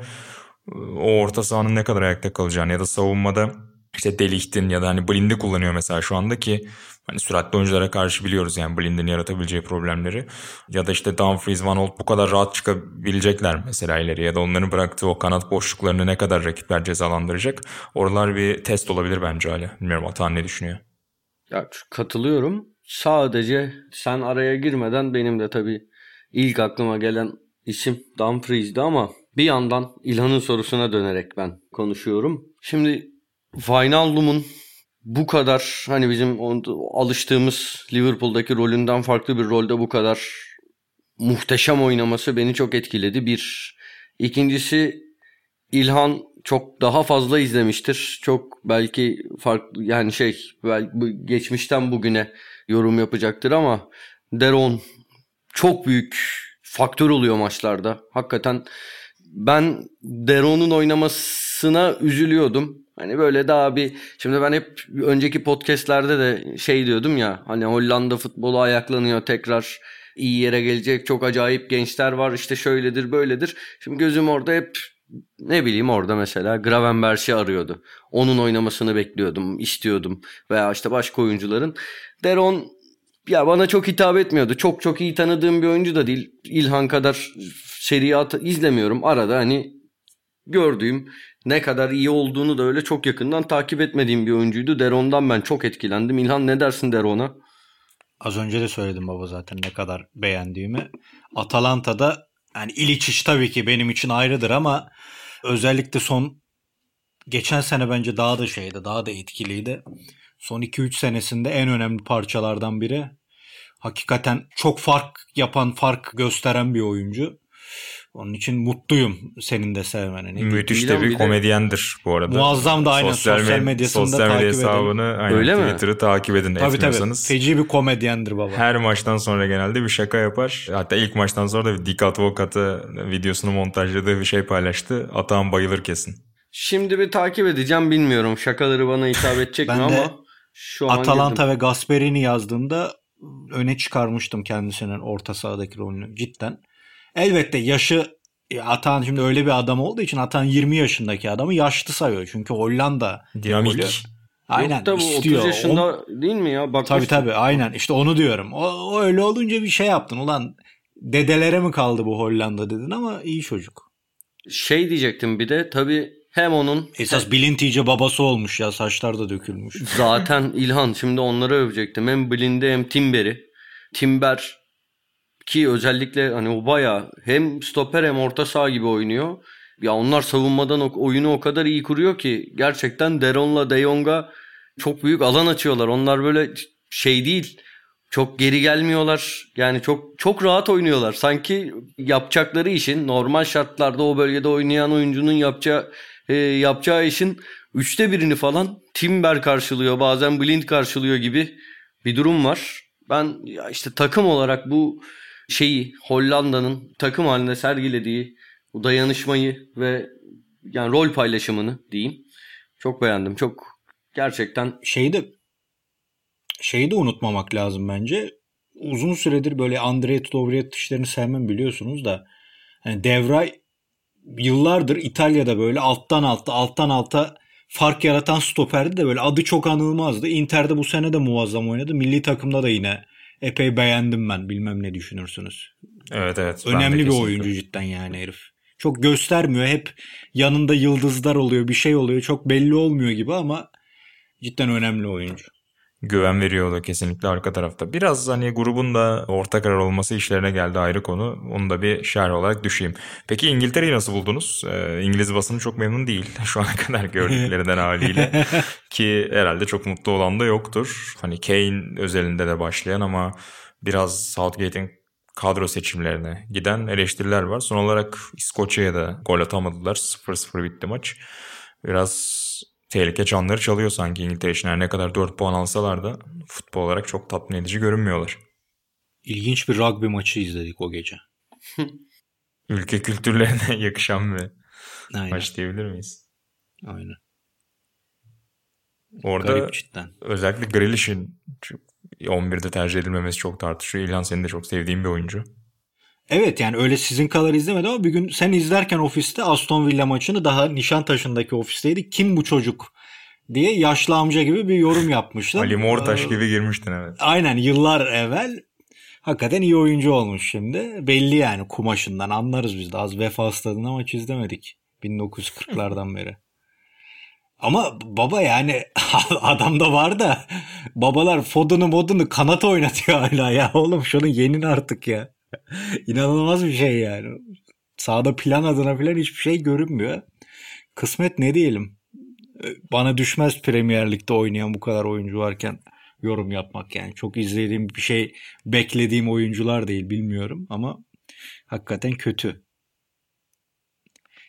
o orta sahanın ne kadar ayakta kalacağını ya da savunmada işte Delicht'in ya da hani Blind'i kullanıyor mesela şu anda ki hani süratli oyunculara karşı biliyoruz yani Blind'in yaratabileceği problemleri. Ya da işte Dumfries, Van Holt bu kadar rahat çıkabilecekler mesela ileri ya da onların bıraktığı o kanat boşluklarını ne kadar rakipler cezalandıracak. Oralar bir test olabilir bence hala. Bilmiyorum Atan ne düşünüyor? Ya katılıyorum. Sadece sen araya girmeden benim de tabii ilk aklıma gelen isim Dumfries'di ama bir yandan İlhan'ın sorusuna dönerek ben konuşuyorum. Şimdi Wijnaldum'un bu kadar hani bizim alıştığımız Liverpool'daki rolünden farklı bir rolde bu kadar muhteşem oynaması beni çok etkiledi. Bir. İkincisi İlhan çok daha fazla izlemiştir. Çok belki farklı yani şey belki geçmişten bugüne yorum yapacaktır ama Deron çok büyük faktör oluyor maçlarda. Hakikaten ben Deron'un oynamasına üzülüyordum. Hani böyle daha bir şimdi ben hep önceki podcastlerde de şey diyordum ya hani Hollanda futbolu ayaklanıyor tekrar iyi yere gelecek çok acayip gençler var işte şöyledir böyledir. Şimdi gözüm orada hep ne bileyim orada mesela Gravenberch'i arıyordu. Onun oynamasını bekliyordum, istiyordum veya işte başka oyuncuların. Deron ya bana çok hitap etmiyordu. Çok çok iyi tanıdığım bir oyuncu da değil. İlhan kadar seriyat izlemiyorum. Arada hani gördüğüm ne kadar iyi olduğunu da öyle çok yakından takip etmediğim bir oyuncuydu. Deron'dan ben çok etkilendim. İlhan ne dersin Deron'a? Az önce de söyledim baba zaten ne kadar beğendiğimi. Atalanta'da yani İliçiç tabii ki benim için ayrıdır ama özellikle son geçen sene bence daha da şeydi, daha da etkiliydi. Son 2-3 senesinde en önemli parçalardan biri. Hakikaten çok fark yapan, fark gösteren bir oyuncu. Onun için mutluyum senin de sevmene. Müthiş de bir komedyendir bu arada. Muazzam da aynen sosyal, sosyal medyasında sosyal medya takip hesabını edin. Aynen, Öyle Twitter'ı mi? takip edin tabii, etmiyorsanız. Tabii feci bir komedyendir baba. Her maçtan sonra genelde bir şaka yapar. Hatta ilk maçtan sonra da Dick Advocat'ı videosunu montajladığı bir şey paylaştı. Atağım bayılır kesin. Şimdi bir takip edeceğim bilmiyorum. Şakaları bana hitap edecek mi ama şu an Atalanta ve Gasperini yazdığında öne çıkarmıştım kendisinin orta sahadaki rolünü cidden. Elbette yaşı e, Atan şimdi öyle bir adam olduğu için Atan 20 yaşındaki adamı yaşlı sayıyor. Çünkü Hollanda dinamik. Aynen Yok bu istiyor. 30 yaşında On... değil mi ya? Bak tabii tabii aynen işte onu diyorum. O, o öyle olunca bir şey yaptın. Ulan dedelere mi kaldı bu Hollanda dedin ama iyi çocuk. Şey diyecektim bir de tabii hem onun... Esas hem... Blind iyice babası olmuş ya saçlar da dökülmüş. Zaten İlhan şimdi onları övecektim. Hem Blind'i hem Timber'i. Timber ki özellikle hani o baya hem stoper hem orta saha gibi oynuyor. Ya onlar savunmadan oyunu o kadar iyi kuruyor ki gerçekten Deron'la De Jong'a çok büyük alan açıyorlar. Onlar böyle şey değil. Çok geri gelmiyorlar. Yani çok çok rahat oynuyorlar. Sanki yapacakları işin normal şartlarda o bölgede oynayan oyuncunun yapacağı e, yapacağı işin üçte birini falan Timber karşılıyor. Bazen Blind karşılıyor gibi bir durum var. Ben ya işte takım olarak bu şeyi Hollanda'nın takım halinde sergilediği bu dayanışmayı ve yani rol paylaşımını diyeyim. Çok beğendim. Çok gerçekten şeyi de şeyi de unutmamak lazım bence. Uzun süredir böyle Andrei Tudorjet işlerini sevmem biliyorsunuz da Yani Devray yıllardır İtalya'da böyle alttan alta alttan alta fark yaratan stoperdi de böyle adı çok anılmazdı. Inter'de bu sene de muazzam oynadı. Milli takımda da yine epey beğendim ben. Bilmem ne düşünürsünüz. Evet evet. Önemli bir oyuncu cidden yani herif. Çok göstermiyor. Hep yanında yıldızlar oluyor, bir şey oluyor. Çok belli olmuyor gibi ama cidden önemli oyuncu güven veriyordu kesinlikle arka tarafta. Biraz hani grubun da orta karar olması işlerine geldi ayrı konu. Onu da bir şerh olarak düşeyim. Peki İngiltere'yi nasıl buldunuz? Ee, İngiliz basını çok memnun değil şu ana kadar gördüklerinden haliyle. Ki herhalde çok mutlu olan da yoktur. Hani Kane özelinde de başlayan ama biraz Southgate'in kadro seçimlerine giden eleştiriler var. Son olarak İskoçya'ya da gol atamadılar. 0-0 bitti maç. Biraz tehlike çanları çalıyor sanki İngiltere için. Her ne kadar 4 puan alsalar da futbol olarak çok tatmin edici görünmüyorlar. İlginç bir rugby maçı izledik o gece. Ülke kültürlerine yakışan bir Aynen. maç diyebilir miyiz? Aynen. Orada Garip cidden. özellikle Grealish'in 11'de tercih edilmemesi çok tartışıyor. İlhan senin de çok sevdiğin bir oyuncu. Evet yani öyle sizin kadar izlemedim ama bir gün sen izlerken ofiste Aston Villa maçını daha Nişantaşı'ndaki ofisteydi. Kim bu çocuk diye yaşlı amca gibi bir yorum yapmışlar. Ali Mortaş ee, gibi girmiştin evet. Aynen yıllar evvel. Hakikaten iyi oyuncu olmuş şimdi. Belli yani kumaşından anlarız biz de. Az vefa stadında maç izlemedik. 1940'lardan beri. Ama baba yani adamda var da babalar Fodun'u modunu kanat oynatıyor hala ya. Oğlum şunu yenin artık ya. İnanılmaz bir şey yani. Sağda plan adına falan hiçbir şey görünmüyor. Kısmet ne diyelim. Bana düşmez Premier Lig'de oynayan bu kadar oyuncu varken yorum yapmak yani. Çok izlediğim bir şey beklediğim oyuncular değil bilmiyorum ama hakikaten kötü.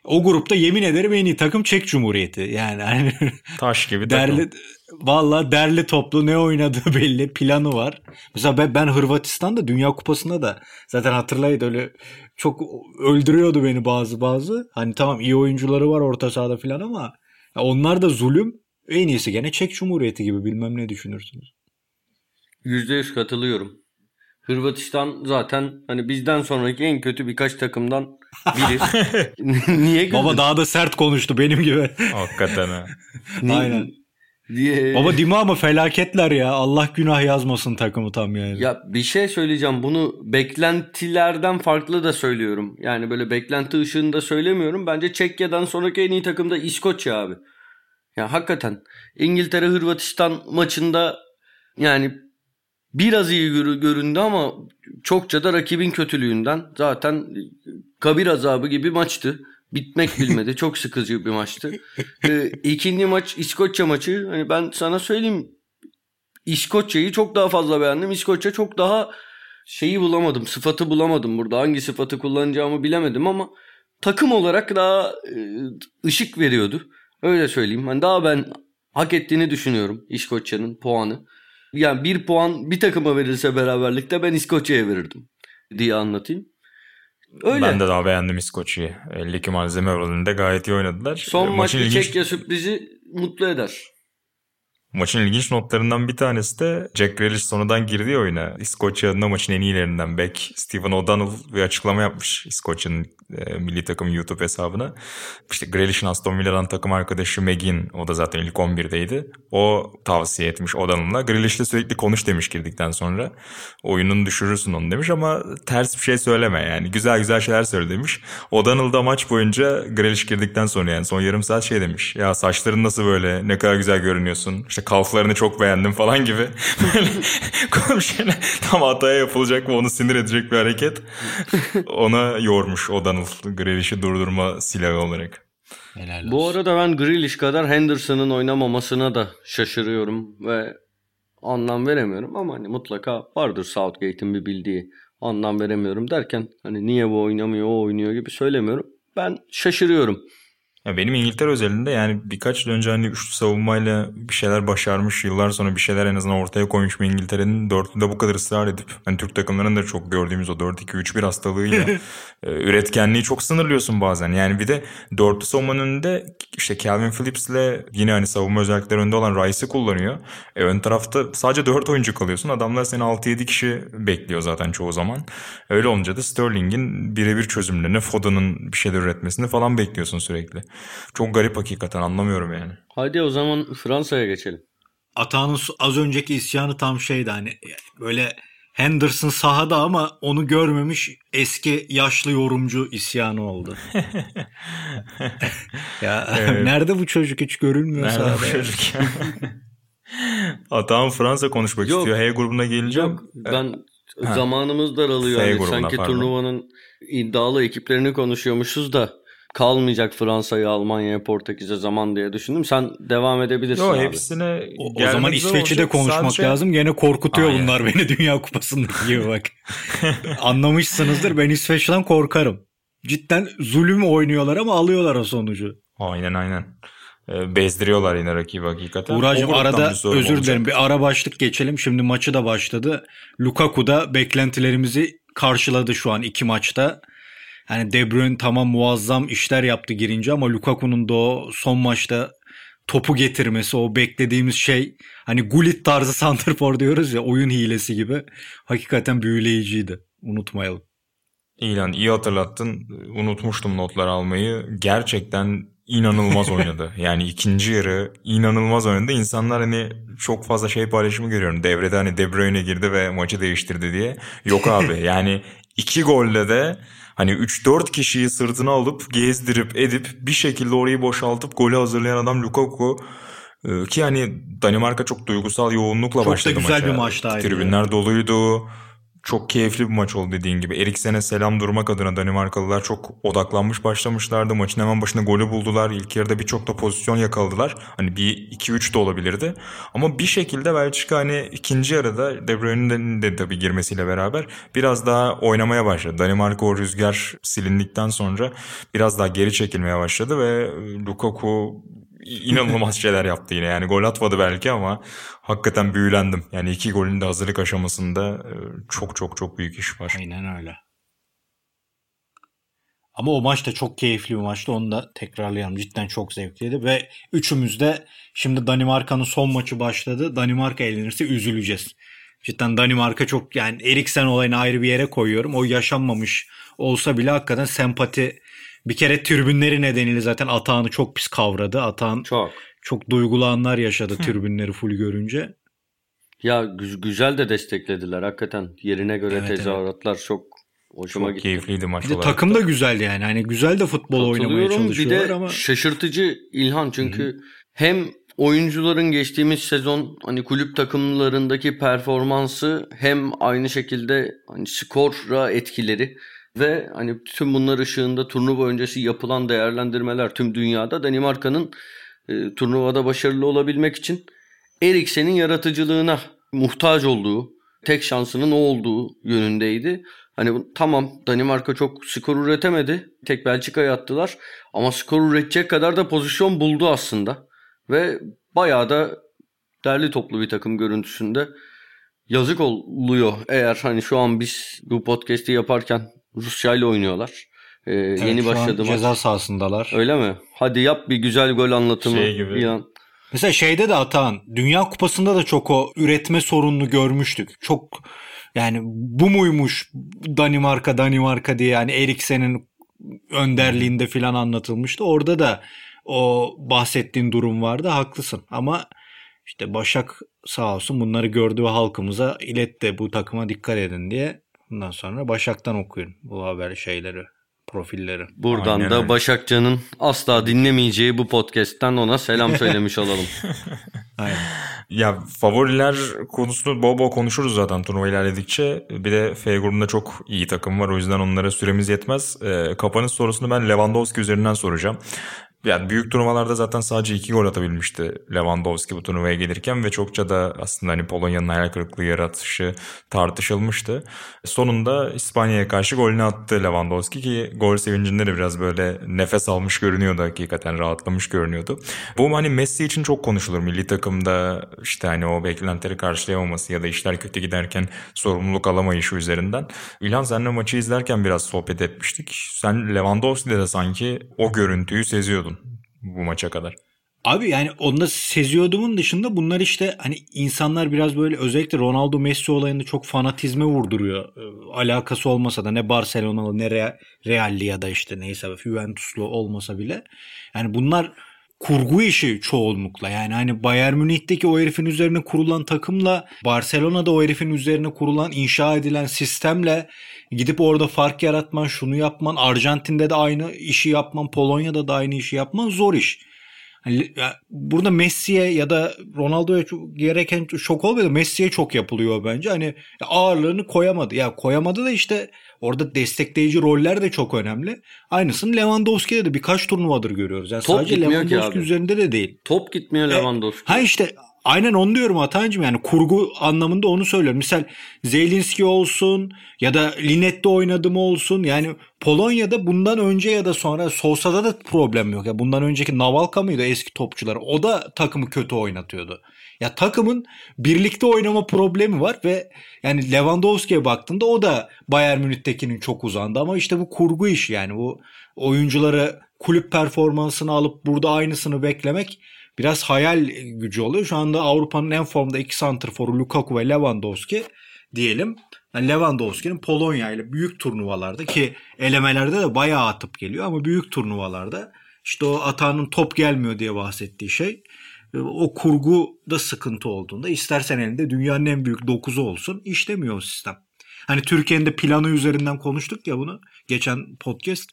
O grupta yemin ederim en iyi takım Çek Cumhuriyeti. Yani hani taş gibi derli, takım. Valla derli toplu ne oynadığı belli planı var. Mesela ben, ben Hırvatistan'da Dünya Kupası'nda da zaten hatırlayın öyle çok öldürüyordu beni bazı bazı. Hani tamam iyi oyuncuları var orta sahada falan ama onlar da zulüm. En iyisi gene Çek Cumhuriyeti gibi bilmem ne düşünürsünüz. %100 katılıyorum. Hırvatistan zaten hani bizden sonraki en kötü birkaç takımdan biri. Niye güldün? Baba daha da sert konuştu benim gibi. Hakikaten ha. Aynen. Diye... Baba Dima ama felaketler ya. Allah günah yazmasın takımı tam yani. Ya bir şey söyleyeceğim. Bunu beklentilerden farklı da söylüyorum. Yani böyle beklenti ışığında söylemiyorum. Bence Çekya'dan sonraki en iyi takım da İskoçya abi. Ya hakikaten İngiltere Hırvatistan maçında yani biraz iyi göründü ama çokça da rakibin kötülüğünden zaten kabir azabı gibi maçtı. Bitmek bilmedi. Çok sıkıcı bir maçtı. Ee, ikinci maç İskoçya maçı. Hani ben sana söyleyeyim İskoçya'yı çok daha fazla beğendim. İskoçya çok daha şeyi bulamadım. Sıfatı bulamadım burada. Hangi sıfatı kullanacağımı bilemedim ama takım olarak daha e, ışık veriyordu. Öyle söyleyeyim. Hani daha ben hak ettiğini düşünüyorum İskoçya'nın puanı. Yani bir puan bir takıma verilse beraberlikte ben İskoçya'ya verirdim diye anlatayım. Öyle. Ben de daha beğendim İskoçya'yı. 52 malzeme oranında gayet iyi oynadılar. Son e, maç ilginç... Çekya sürprizi mutlu eder. Maçın ilginç notlarından bir tanesi de Jack Grealish sonradan girdiği oyuna. İskoçya adına maçın en iyilerinden Beck. Steven O'Donnell bir açıklama yapmış İskoçya'nın e, milli takım YouTube hesabına. İşte Grealish'in Aston Villa'dan takım arkadaşı Megin o da zaten ilk 11'deydi. O tavsiye etmiş O'Donnell'a. Grealish'le sürekli konuş demiş girdikten sonra. Oyunun düşürürsün onu demiş ama ters bir şey söyleme yani. Güzel güzel şeyler söyle demiş. O'Donnell da maç boyunca Grealish girdikten sonra yani son yarım saat şey demiş. Ya saçların nasıl böyle ne kadar güzel görünüyorsun. İşte kalflarını çok beğendim falan gibi. Böyle tam hataya yapılacak mı onu sinir edecek bir hareket. Ona yormuş O'Donnell Grealish'i durdurma silahı olarak. Helal Bu arada ben Grealish kadar Henderson'ın oynamamasına da şaşırıyorum ve anlam veremiyorum ama hani mutlaka vardır Southgate'in bir bildiği anlam veremiyorum derken hani niye bu oynamıyor o oynuyor gibi söylemiyorum. Ben şaşırıyorum. Ya benim İngiltere özelinde yani birkaç yıl önce hani üçlü savunmayla bir şeyler başarmış yıllar sonra bir şeyler en azından ortaya koymuş bir İngiltere'nin dörtlüde bu kadar ısrar edip hani Türk takımlarının da çok gördüğümüz o 4-2-3-1 hastalığıyla e, üretkenliği çok sınırlıyorsun bazen. Yani bir de dörtlü savunmanın önünde işte Calvin Phillips'le yine hani savunma özellikleri önünde olan Rice'ı kullanıyor. E, ön tarafta sadece 4 oyuncu kalıyorsun. Adamlar seni 6-7 kişi bekliyor zaten çoğu zaman. Öyle olunca da Sterling'in birebir çözümlerini, Foden'ın bir şeyler üretmesini falan bekliyorsun sürekli. Çok garip hakikaten anlamıyorum yani. Hadi o zaman Fransa'ya geçelim. Atağının az önceki isyanı tam şeydi hani böyle Henderson sahada ama onu görmemiş eski yaşlı yorumcu isyanı oldu. ya evet. nerede bu çocuk hiç görülmüyor nerede sahada. bu çocuk ya? Atağın Fransa konuşmak Yok. istiyor. H grubuna geleceğim. Yok ben ha. zamanımız daralıyor. F yani. Sanki pardon. turnuvanın iddialı ekiplerini konuşuyormuşuz da kalmayacak Fransa'ya, Almanya'ya, Portekiz'e zaman diye düşündüm. Sen devam edebilirsin Yo, abi. Hepsine o, o zaman İsveç'i de konuşmak sadece... lazım. Gene korkutuyor Aynen. bunlar beni Dünya Kupası'ndaki gibi bak. Anlamışsınızdır ben İsveç'ten korkarım. Cidden zulüm oynuyorlar ama alıyorlar o sonucu. Aynen aynen. Ee, bezdiriyorlar yine rakibi hakikaten. Uğracığım arada özür dilerim bir ara başlık geçelim. Şimdi maçı da başladı. Lukaku da beklentilerimizi karşıladı şu an iki maçta. Yani De Bruyne tamam muazzam işler yaptı girince ama Lukaku'nun da o son maçta topu getirmesi o beklediğimiz şey hani Gullit tarzı santrfor diyoruz ya oyun hilesi gibi hakikaten büyüleyiciydi. Unutmayalım. İlan iyi hatırlattın. Unutmuştum notlar almayı. Gerçekten inanılmaz oynadı. Yani ikinci yarı inanılmaz oynadı. İnsanlar hani çok fazla şey paylaşımı görüyorum. Devrede hani De Bruyne girdi ve maçı değiştirdi diye. Yok abi yani iki golle de Hani 3-4 kişiyi sırtına alıp gezdirip edip bir şekilde orayı boşaltıp golü hazırlayan adam Lukaku. Ee, ki hani Danimarka çok duygusal yoğunlukla çok başladı maça. Çok da güzel maça. bir maçtaydı. Tribünler doluydu çok keyifli bir maç oldu dediğin gibi. Eriksen'e selam durmak adına Danimarkalılar çok odaklanmış başlamışlardı. Maçın hemen başında golü buldular. İlk yarıda birçok da pozisyon yakaladılar. Hani bir 2-3 de olabilirdi. Ama bir şekilde Belçika hani ikinci yarıda De Bruyne'nin de tabii girmesiyle beraber biraz daha oynamaya başladı. Danimarka o rüzgar silindikten sonra biraz daha geri çekilmeye başladı ve Lukaku inanılmaz şeyler yaptı yine. Yani gol atmadı belki ama hakikaten büyülendim. Yani iki golün de hazırlık aşamasında e, çok çok çok büyük iş var. Aynen öyle. Ama o maç da çok keyifli bir maçtı. Onu da tekrarlayalım. Cidden çok zevkliydi. Ve üçümüz de şimdi Danimarka'nın son maçı başladı. Danimarka elenirse üzüleceğiz. Cidden Danimarka çok yani Eriksen olayını ayrı bir yere koyuyorum. O yaşanmamış olsa bile hakikaten sempati bir kere tribünleri nedeniyle zaten Atağan'ı çok pis kavradı. Atağan çok, çok duygulu anlar yaşadı tribünleri full görünce. Ya gü- güzel de desteklediler hakikaten. Yerine göre evet, tezahüratlar evet. çok hoşuma çok gitti. keyifliydi maç olarak. Takım da güzel yani. Hani güzel de futbol oynamaya çalışıyorlar bir de ama. şaşırtıcı İlhan çünkü Hı-hı. hem oyuncuların geçtiğimiz sezon hani kulüp takımlarındaki performansı hem aynı şekilde hani skora etkileri ve hani tüm bunlar ışığında turnuva öncesi yapılan değerlendirmeler tüm dünyada Danimarka'nın e, turnuvada başarılı olabilmek için Eriksen'in yaratıcılığına muhtaç olduğu, tek şansının o olduğu yönündeydi. Hani tamam Danimarka çok skor üretemedi. Tek Belçika'ya attılar. Ama skor üretecek kadar da pozisyon buldu aslında. Ve bayağı da derli toplu bir takım görüntüsünde yazık oluyor. Eğer hani şu an biz bu podcast'i yaparken Rusya ile oynuyorlar. Ee, evet, yeni başladı maç. Ceza sahasındalar. Öyle mi? Hadi yap bir güzel gol anlatımı. Şey gibi. Bir an. Mesela şeyde de Atan Dünya Kupası'nda da çok o üretme sorununu görmüştük. Çok yani bu muymuş Danimarka Danimarka diye yani Eriksen'in önderliğinde filan anlatılmıştı. Orada da o bahsettiğin durum vardı. Haklısın ama işte Başak sağ olsun bunları gördü ve halkımıza iletti bu takıma dikkat edin diye. Bundan sonra Başak'tan okuyun bu haber şeyleri, profilleri. Buradan Aynen da öyle. Başakcan'ın asla dinlemeyeceği bu podcast'ten ona selam söylemiş olalım. Aynen. Ya favoriler konusunu bol bol konuşuruz zaten turnuva ilerledikçe. Bir de F grubunda çok iyi takım var o yüzden onlara süremiz yetmez. E, kapanış sorusunu ben Lewandowski üzerinden soracağım. Yani büyük turnuvalarda zaten sadece iki gol atabilmişti Lewandowski bu turnuvaya gelirken ve çokça da aslında hani Polonya'nın hayal kırıklığı yaratışı tartışılmıştı. Sonunda İspanya'ya karşı golünü attı Lewandowski ki gol sevincinde de biraz böyle nefes almış görünüyordu hakikaten rahatlamış görünüyordu. Bu hani Messi için çok konuşulur milli takımda işte hani o beklentileri karşılayamaması ya da işler kötü giderken sorumluluk alamayışı üzerinden. İlhan senle maçı izlerken biraz sohbet etmiştik. Sen Lewandowski'de de sanki o görüntüyü seziyordun bu maça kadar. Abi yani onda seziyordumun dışında bunlar işte hani insanlar biraz böyle özellikle Ronaldo Messi olayında çok fanatizme vurduruyor. Ee, alakası olmasa da ne Barcelona'lı ne Real'li ya da işte neyse Juventus'lu olmasa bile. Yani bunlar kurgu işi çoğunlukla. Yani hani Bayern Münih'teki o herifin üzerine kurulan takımla Barcelona'da o herifin üzerine kurulan inşa edilen sistemle gidip orada fark yaratman, şunu yapman, Arjantin'de de aynı işi yapman, Polonya'da da aynı işi yapman zor iş. Hani burada Messi'ye ya da Ronaldo'ya gereken şok olmuyor Messi'ye çok yapılıyor bence. Hani ağırlığını koyamadı. Ya koyamadı da işte orada destekleyici roller de çok önemli. Aynısını Lewandowski'de de birkaç turnuvadır görüyoruz. Yani Top sadece Lewandowski üzerinde de değil. Top gitmiyor e, Lewandowski. Ha işte Aynen onu diyorum Atancım yani kurgu anlamında onu söylüyorum. Misal Zelinski olsun ya da Linet'te oynadım olsun yani Polonya'da bundan önce ya da sonra Sosa'da da problem yok. Ya bundan önceki Navalka mıydı eski topçular? O da takımı kötü oynatıyordu. Ya takımın birlikte oynama problemi var ve yani Lewandowski'ye baktığında o da Bayern Münih'tekinin çok uzandı ama işte bu kurgu iş yani bu oyuncuları kulüp performansını alıp burada aynısını beklemek biraz hayal gücü oluyor. Şu anda Avrupa'nın en formda iki santrforu Lukaku ve Lewandowski diyelim. Yani Lewandowski'nin Polonya ile büyük turnuvalarda ki elemelerde de bayağı atıp geliyor ama büyük turnuvalarda işte o atanın top gelmiyor diye bahsettiği şey o kurgu da sıkıntı olduğunda istersen elinde dünyanın en büyük dokuzu olsun işlemiyor o sistem. Hani Türkiye'nin de planı üzerinden konuştuk ya bunu geçen podcast.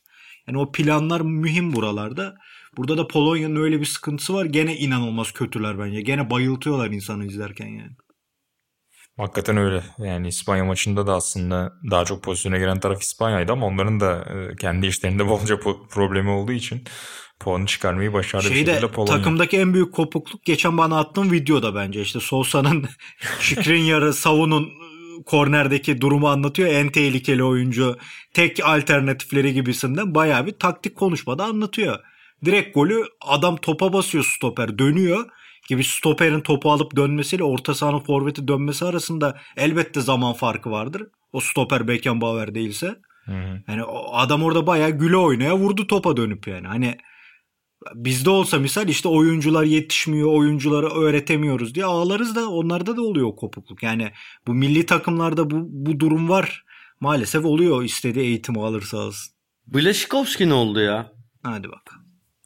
Yani o planlar mühim buralarda. Burada da Polonya'nın öyle bir sıkıntısı var. Gene inanılmaz kötüler bence. Gene bayıltıyorlar insanı izlerken yani. Hakikaten öyle. Yani İspanya maçında da aslında daha çok pozisyona giren taraf İspanya'ydı ama onların da e, kendi işlerinde bolca problemi olduğu için puanı çıkarmayı başardı Şeyde, Polonya. Takımdaki en büyük kopukluk geçen bana attığım videoda bence işte Sosa'nın Şikrinyar'ı savunun e, kornerdeki durumu anlatıyor. En tehlikeli oyuncu tek alternatifleri gibisinden bayağı bir taktik konuşmada anlatıyor. Direkt golü adam topa basıyor stoper dönüyor gibi stoperin topu alıp dönmesiyle orta sahanın forveti dönmesi arasında elbette zaman farkı vardır. O stoper Beckenbauer değilse. Hı hı. Yani adam orada bayağı güle oynaya vurdu topa dönüp yani. Hani bizde olsa misal işte oyuncular yetişmiyor, oyuncuları öğretemiyoruz diye ağlarız da onlarda da oluyor o kopukluk. Yani bu milli takımlarda bu, bu durum var. Maalesef oluyor istediği eğitimi alırsa alsın. Blaşikovski ne oldu ya? Hadi bakalım.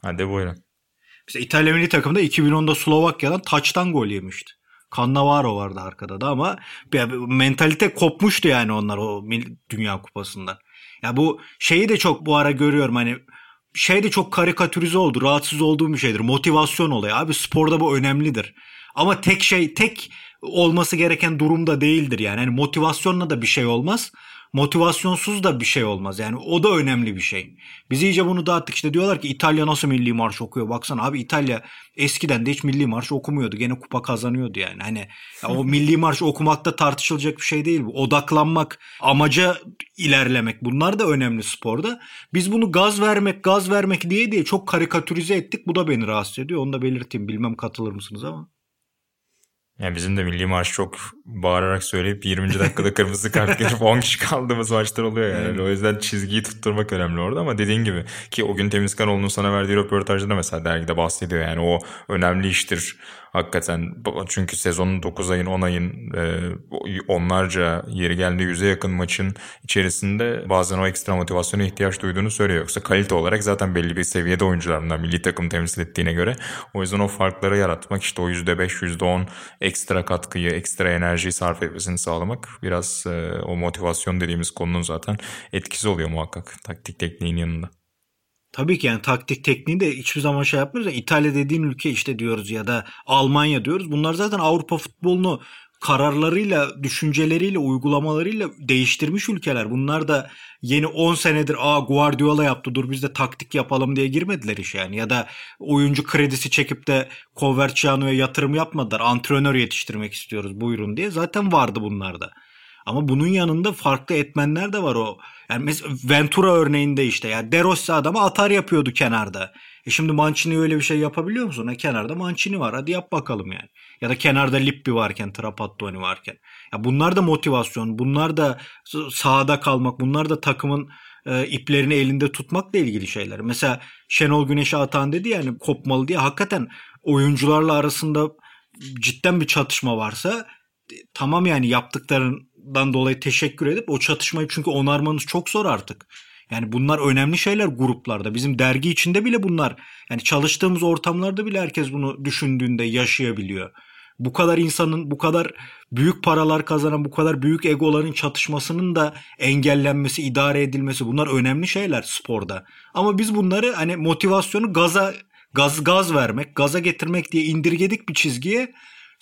Hadi buyurun. Mesela İtalya milli takımda 2010'da Slovakya'dan taçtan gol yemişti. Cannavaro vardı arkada da ama mentalite kopmuştu yani onlar o Dünya Kupası'nda. Ya bu şeyi de çok bu ara görüyorum hani şey de çok karikatürize oldu. Rahatsız olduğum bir şeydir. Motivasyon olayı. Abi sporda bu önemlidir. Ama tek şey tek olması gereken durumda değildir yani. yani motivasyonla da bir şey olmaz motivasyonsuz da bir şey olmaz. Yani o da önemli bir şey. Biz iyice bunu dağıttık. İşte diyorlar ki İtalya nasıl milli marş okuyor? Baksana abi İtalya eskiden de hiç milli marş okumuyordu. Gene kupa kazanıyordu yani. Hani ya o milli marş okumakta tartışılacak bir şey değil. Odaklanmak, amaca ilerlemek bunlar da önemli sporda. Biz bunu gaz vermek, gaz vermek diye diye çok karikatürize ettik. Bu da beni rahatsız ediyor. Onu da belirteyim. Bilmem katılır mısınız ama. Yani bizim de milli marş çok bağırarak söyleyip 20. dakikada kırmızı kart görüp 10 kişi kaldığımız maçlar oluyor yani. yani. O yüzden çizgiyi tutturmak önemli orada ama dediğin gibi ki o gün Temizkanoğlu'nun sana verdiği röportajda da mesela dergide bahsediyor yani o önemli iştir Hakikaten çünkü sezonun 9 ayın 10 ayın e, onlarca yeri geldiği yüze yakın maçın içerisinde bazen o ekstra motivasyona ihtiyaç duyduğunu söylüyor. Yoksa kalite olarak zaten belli bir seviyede oyuncularından milli takım temsil ettiğine göre. O yüzden o farkları yaratmak işte o %5 %10 ekstra katkıyı ekstra enerjiyi sarf etmesini sağlamak biraz e, o motivasyon dediğimiz konunun zaten etkisi oluyor muhakkak taktik tekniğin yanında. Tabii ki yani taktik tekniği de hiçbir zaman şey yapmıyoruz. İtalya dediğin ülke işte diyoruz ya da Almanya diyoruz. Bunlar zaten Avrupa futbolunu kararlarıyla, düşünceleriyle, uygulamalarıyla değiştirmiş ülkeler. Bunlar da yeni 10 senedir aa Guardiola yaptı dur biz de taktik yapalım diye girmediler iş yani. Ya da oyuncu kredisi çekip de Coverciano'ya yatırım yapmadılar. Antrenör yetiştirmek istiyoruz buyurun diye. Zaten vardı bunlarda. Ama bunun yanında farklı etmenler de var o. Yani mesela Ventura örneğinde işte ya De Rossi adama atar yapıyordu kenarda. E şimdi Mancini öyle bir şey yapabiliyor musun? E kenarda Mancini var hadi yap bakalım yani. Ya da kenarda Lippi varken, Trapattoni varken. Ya bunlar da motivasyon, bunlar da sahada kalmak, bunlar da takımın e, iplerini elinde tutmakla ilgili şeyler. Mesela Şenol Güneş'e atan dedi yani kopmalı diye hakikaten oyuncularla arasında cidden bir çatışma varsa e, tamam yani yaptıklarından dolayı teşekkür edip o çatışmayı çünkü onarmanız çok zor artık. Yani bunlar önemli şeyler gruplarda. Bizim dergi içinde bile bunlar. Yani çalıştığımız ortamlarda bile herkes bunu düşündüğünde yaşayabiliyor. Bu kadar insanın bu kadar büyük paralar kazanan bu kadar büyük egoların çatışmasının da engellenmesi, idare edilmesi bunlar önemli şeyler sporda. Ama biz bunları hani motivasyonu gaza gaz gaz vermek, gaza getirmek diye indirgedik bir çizgiye.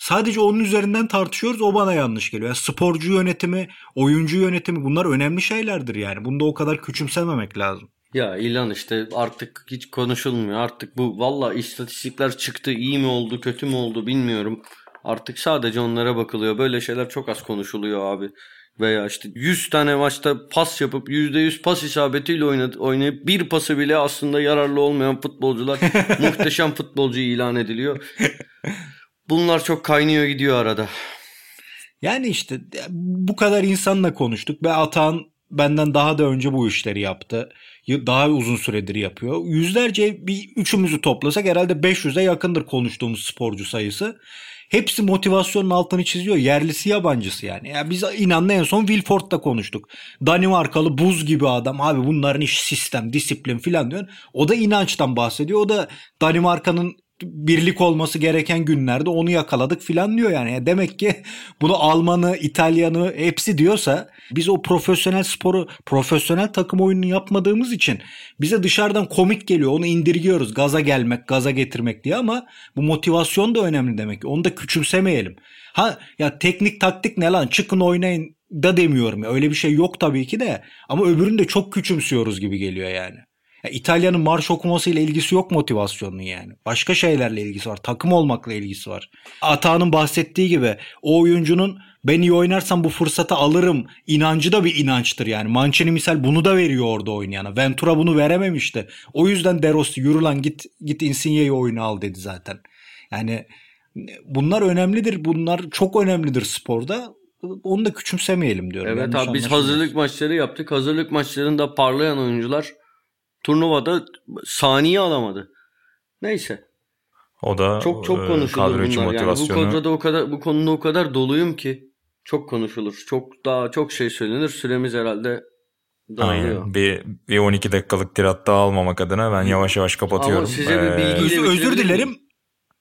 Sadece onun üzerinden tartışıyoruz. O bana yanlış geliyor. Yani sporcu yönetimi, oyuncu yönetimi bunlar önemli şeylerdir yani. Bunda o kadar küçümsememek lazım. Ya ilan işte artık hiç konuşulmuyor. Artık bu valla istatistikler çıktı. iyi mi oldu, kötü mü oldu bilmiyorum. Artık sadece onlara bakılıyor. Böyle şeyler çok az konuşuluyor abi. Veya işte 100 tane maçta pas yapıp %100 pas isabetiyle oynayıp, oynayıp bir pası bile aslında yararlı olmayan futbolcular muhteşem futbolcu ilan ediliyor. Bunlar çok kaynıyor gidiyor arada. Yani işte bu kadar insanla konuştuk ve Atan benden daha da önce bu işleri yaptı. Daha uzun süredir yapıyor. Yüzlerce bir üçümüzü toplasak herhalde 500'e yakındır konuştuğumuz sporcu sayısı. Hepsi motivasyonun altını çiziyor. Yerlisi yabancısı yani. Ya biz inanla en son Wilford'da konuştuk. Danimarkalı buz gibi adam. Abi bunların iş sistem, disiplin filan diyor. O da inançtan bahsediyor. O da Danimarka'nın birlik olması gereken günlerde onu yakaladık filan diyor yani. Demek ki bunu Almanı, İtalyanı hepsi diyorsa biz o profesyonel sporu, profesyonel takım oyununu yapmadığımız için bize dışarıdan komik geliyor. Onu indirgiyoruz. Gaza gelmek, gaza getirmek diye ama bu motivasyon da önemli demek. Onu da küçümsemeyelim. Ha ya teknik taktik ne lan çıkın oynayın da demiyorum ya. Öyle bir şey yok tabii ki de. Ama öbürünü de çok küçümsüyoruz gibi geliyor yani. Ya İtalya'nın marş okumasıyla ilgisi yok motivasyonun yani. Başka şeylerle ilgisi var. Takım olmakla ilgisi var. Ata'nın bahsettiği gibi o oyuncunun ben iyi oynarsam bu fırsatı alırım inancı da bir inançtır yani. Mancini misal bunu da veriyor orada oynayana. Ventura bunu verememişti. O yüzden De Rossi yürü lan git, git Insigne'yi oyuna al dedi zaten. Yani bunlar önemlidir. Bunlar çok önemlidir sporda. Onu da küçümsemeyelim diyorum. Evet abi biz hazırlık maçları yaptık. Hazırlık maçlarında parlayan oyuncular turnuvada saniye alamadı. Neyse. O da çok çok e, konuşulur bunlar. Yani bu konuda o kadar bu konuda o kadar doluyum ki çok konuşulur. Çok daha çok şey söylenir. Süremiz herhalde dağılıyor. Aynen. Bir, bir 12 dakikalık tirat daha almamak adına ben yavaş yavaş kapatıyorum. Ama size bir bilgi ee, özür dilerim.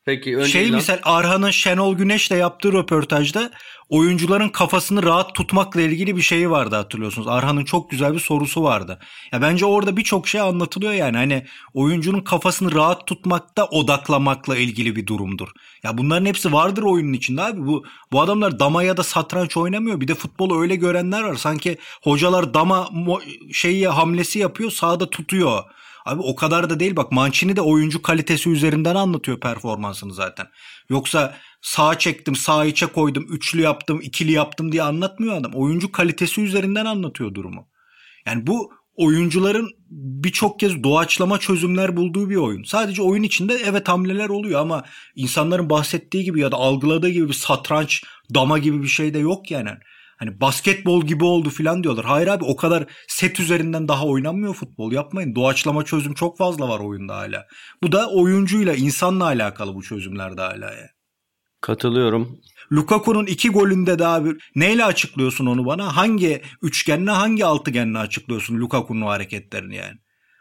Peki önce şey misal Arhan'ın Şenol Güneş'le yaptığı röportajda oyuncuların kafasını rahat tutmakla ilgili bir şeyi vardı hatırlıyorsunuz. Arhan'ın çok güzel bir sorusu vardı. Ya bence orada birçok şey anlatılıyor yani. Hani oyuncunun kafasını rahat tutmakta odaklamakla ilgili bir durumdur. Ya bunların hepsi vardır oyunun içinde abi. Bu bu adamlar dama ya da satranç oynamıyor. Bir de futbolu öyle görenler var. Sanki hocalar dama şeyi hamlesi yapıyor, sağda tutuyor. Abi o kadar da değil bak Mancini de oyuncu kalitesi üzerinden anlatıyor performansını zaten. Yoksa sağ çektim, sağ içe koydum, üçlü yaptım, ikili yaptım diye anlatmıyor adam. Oyuncu kalitesi üzerinden anlatıyor durumu. Yani bu oyuncuların birçok kez doğaçlama çözümler bulduğu bir oyun. Sadece oyun içinde evet hamleler oluyor ama insanların bahsettiği gibi ya da algıladığı gibi bir satranç, dama gibi bir şey de yok yani. Hani basketbol gibi oldu filan diyorlar. Hayır abi o kadar set üzerinden daha oynanmıyor futbol. Yapmayın. Doğaçlama çözüm çok fazla var oyunda hala. Bu da oyuncuyla, insanla alakalı bu çözümlerde hala ya. Katılıyorum. Lukaku'nun iki golünde de abi neyle açıklıyorsun onu bana? Hangi üçgenle hangi altıgenle açıklıyorsun Lukaku'nun hareketlerini yani?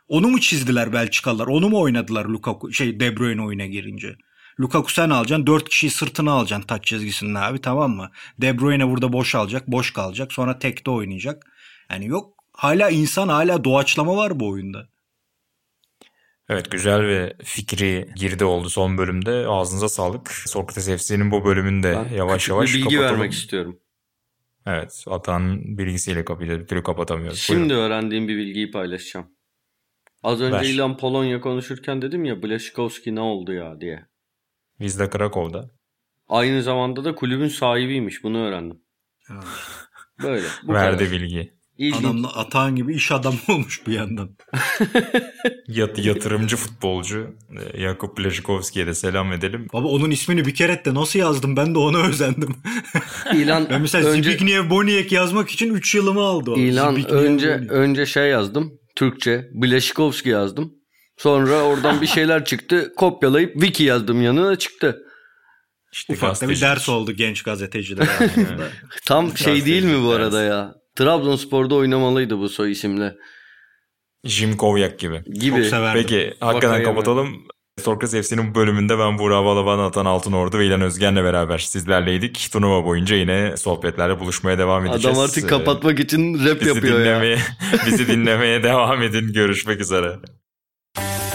Onu mu çizdiler Belçikalılar? Onu mu oynadılar Lukaku şey De Bruyne oyuna girince? Lukaku sen alacaksın. Dört kişiyi sırtına alacaksın taç çizgisinde abi tamam mı? De Bruyne burada boş alacak. Boş kalacak. Sonra tekte oynayacak. Yani yok hala insan hala doğaçlama var bu oyunda. Evet güzel ve fikri girdi oldu son bölümde. Ağzınıza sağlık. Sokrates FC'nin bu bölümünü de Ben yavaş yavaş bir bilgi kapatalım. vermek istiyorum. Evet Atan bilgisiyle kapatıyoruz. Bir türlü kapatamıyoruz. Şimdi Buyurun. öğrendiğim bir bilgiyi paylaşacağım. Az önce Ver. İlan Polonya konuşurken dedim ya Blaşikowski ne oldu ya diye. Wisla Krakow'da. Aynı zamanda da kulübün sahibiymiş bunu öğrendim. Böyle. Bu Verdi kadar. bilgi. İlginç. Adam da Atahan gibi iş adamı olmuş bir yandan. Yat, yatırımcı futbolcu e, Jakub Blaszczykowski'ye de selam edelim. Baba onun ismini bir kere de nasıl yazdım ben de ona özendim. İlan ben mesela önce Zbigniew Boniek yazmak için 3 yılımı aldı o. İlan Zbigniew önce Boniek. önce şey yazdım. Türkçe Blaşikowski yazdım. Sonra oradan bir şeyler çıktı. Kopyalayıp wiki yazdım yanına çıktı. İşte Ufak da bir ders oldu genç gazeteciler arasında. Tam şey değil mi bu arada ya? Trabzonspor'da oynamalıydı bu soy isimle. Jim Kovyak gibi. Gibi. Çok severdim. Peki hakikaten Vakayeme. kapatalım. Sokrates FC'nin bu bölümünde ben Burak Balaban, Atan Altınordu ve İlan Özgen'le beraber sizlerleydik. Turnuva boyunca yine sohbetlerle buluşmaya devam edeceğiz. Adam artık kapatmak için rap bizi yapıyor ya. dinlemeye, bizi dinlemeye devam edin. Görüşmek üzere. you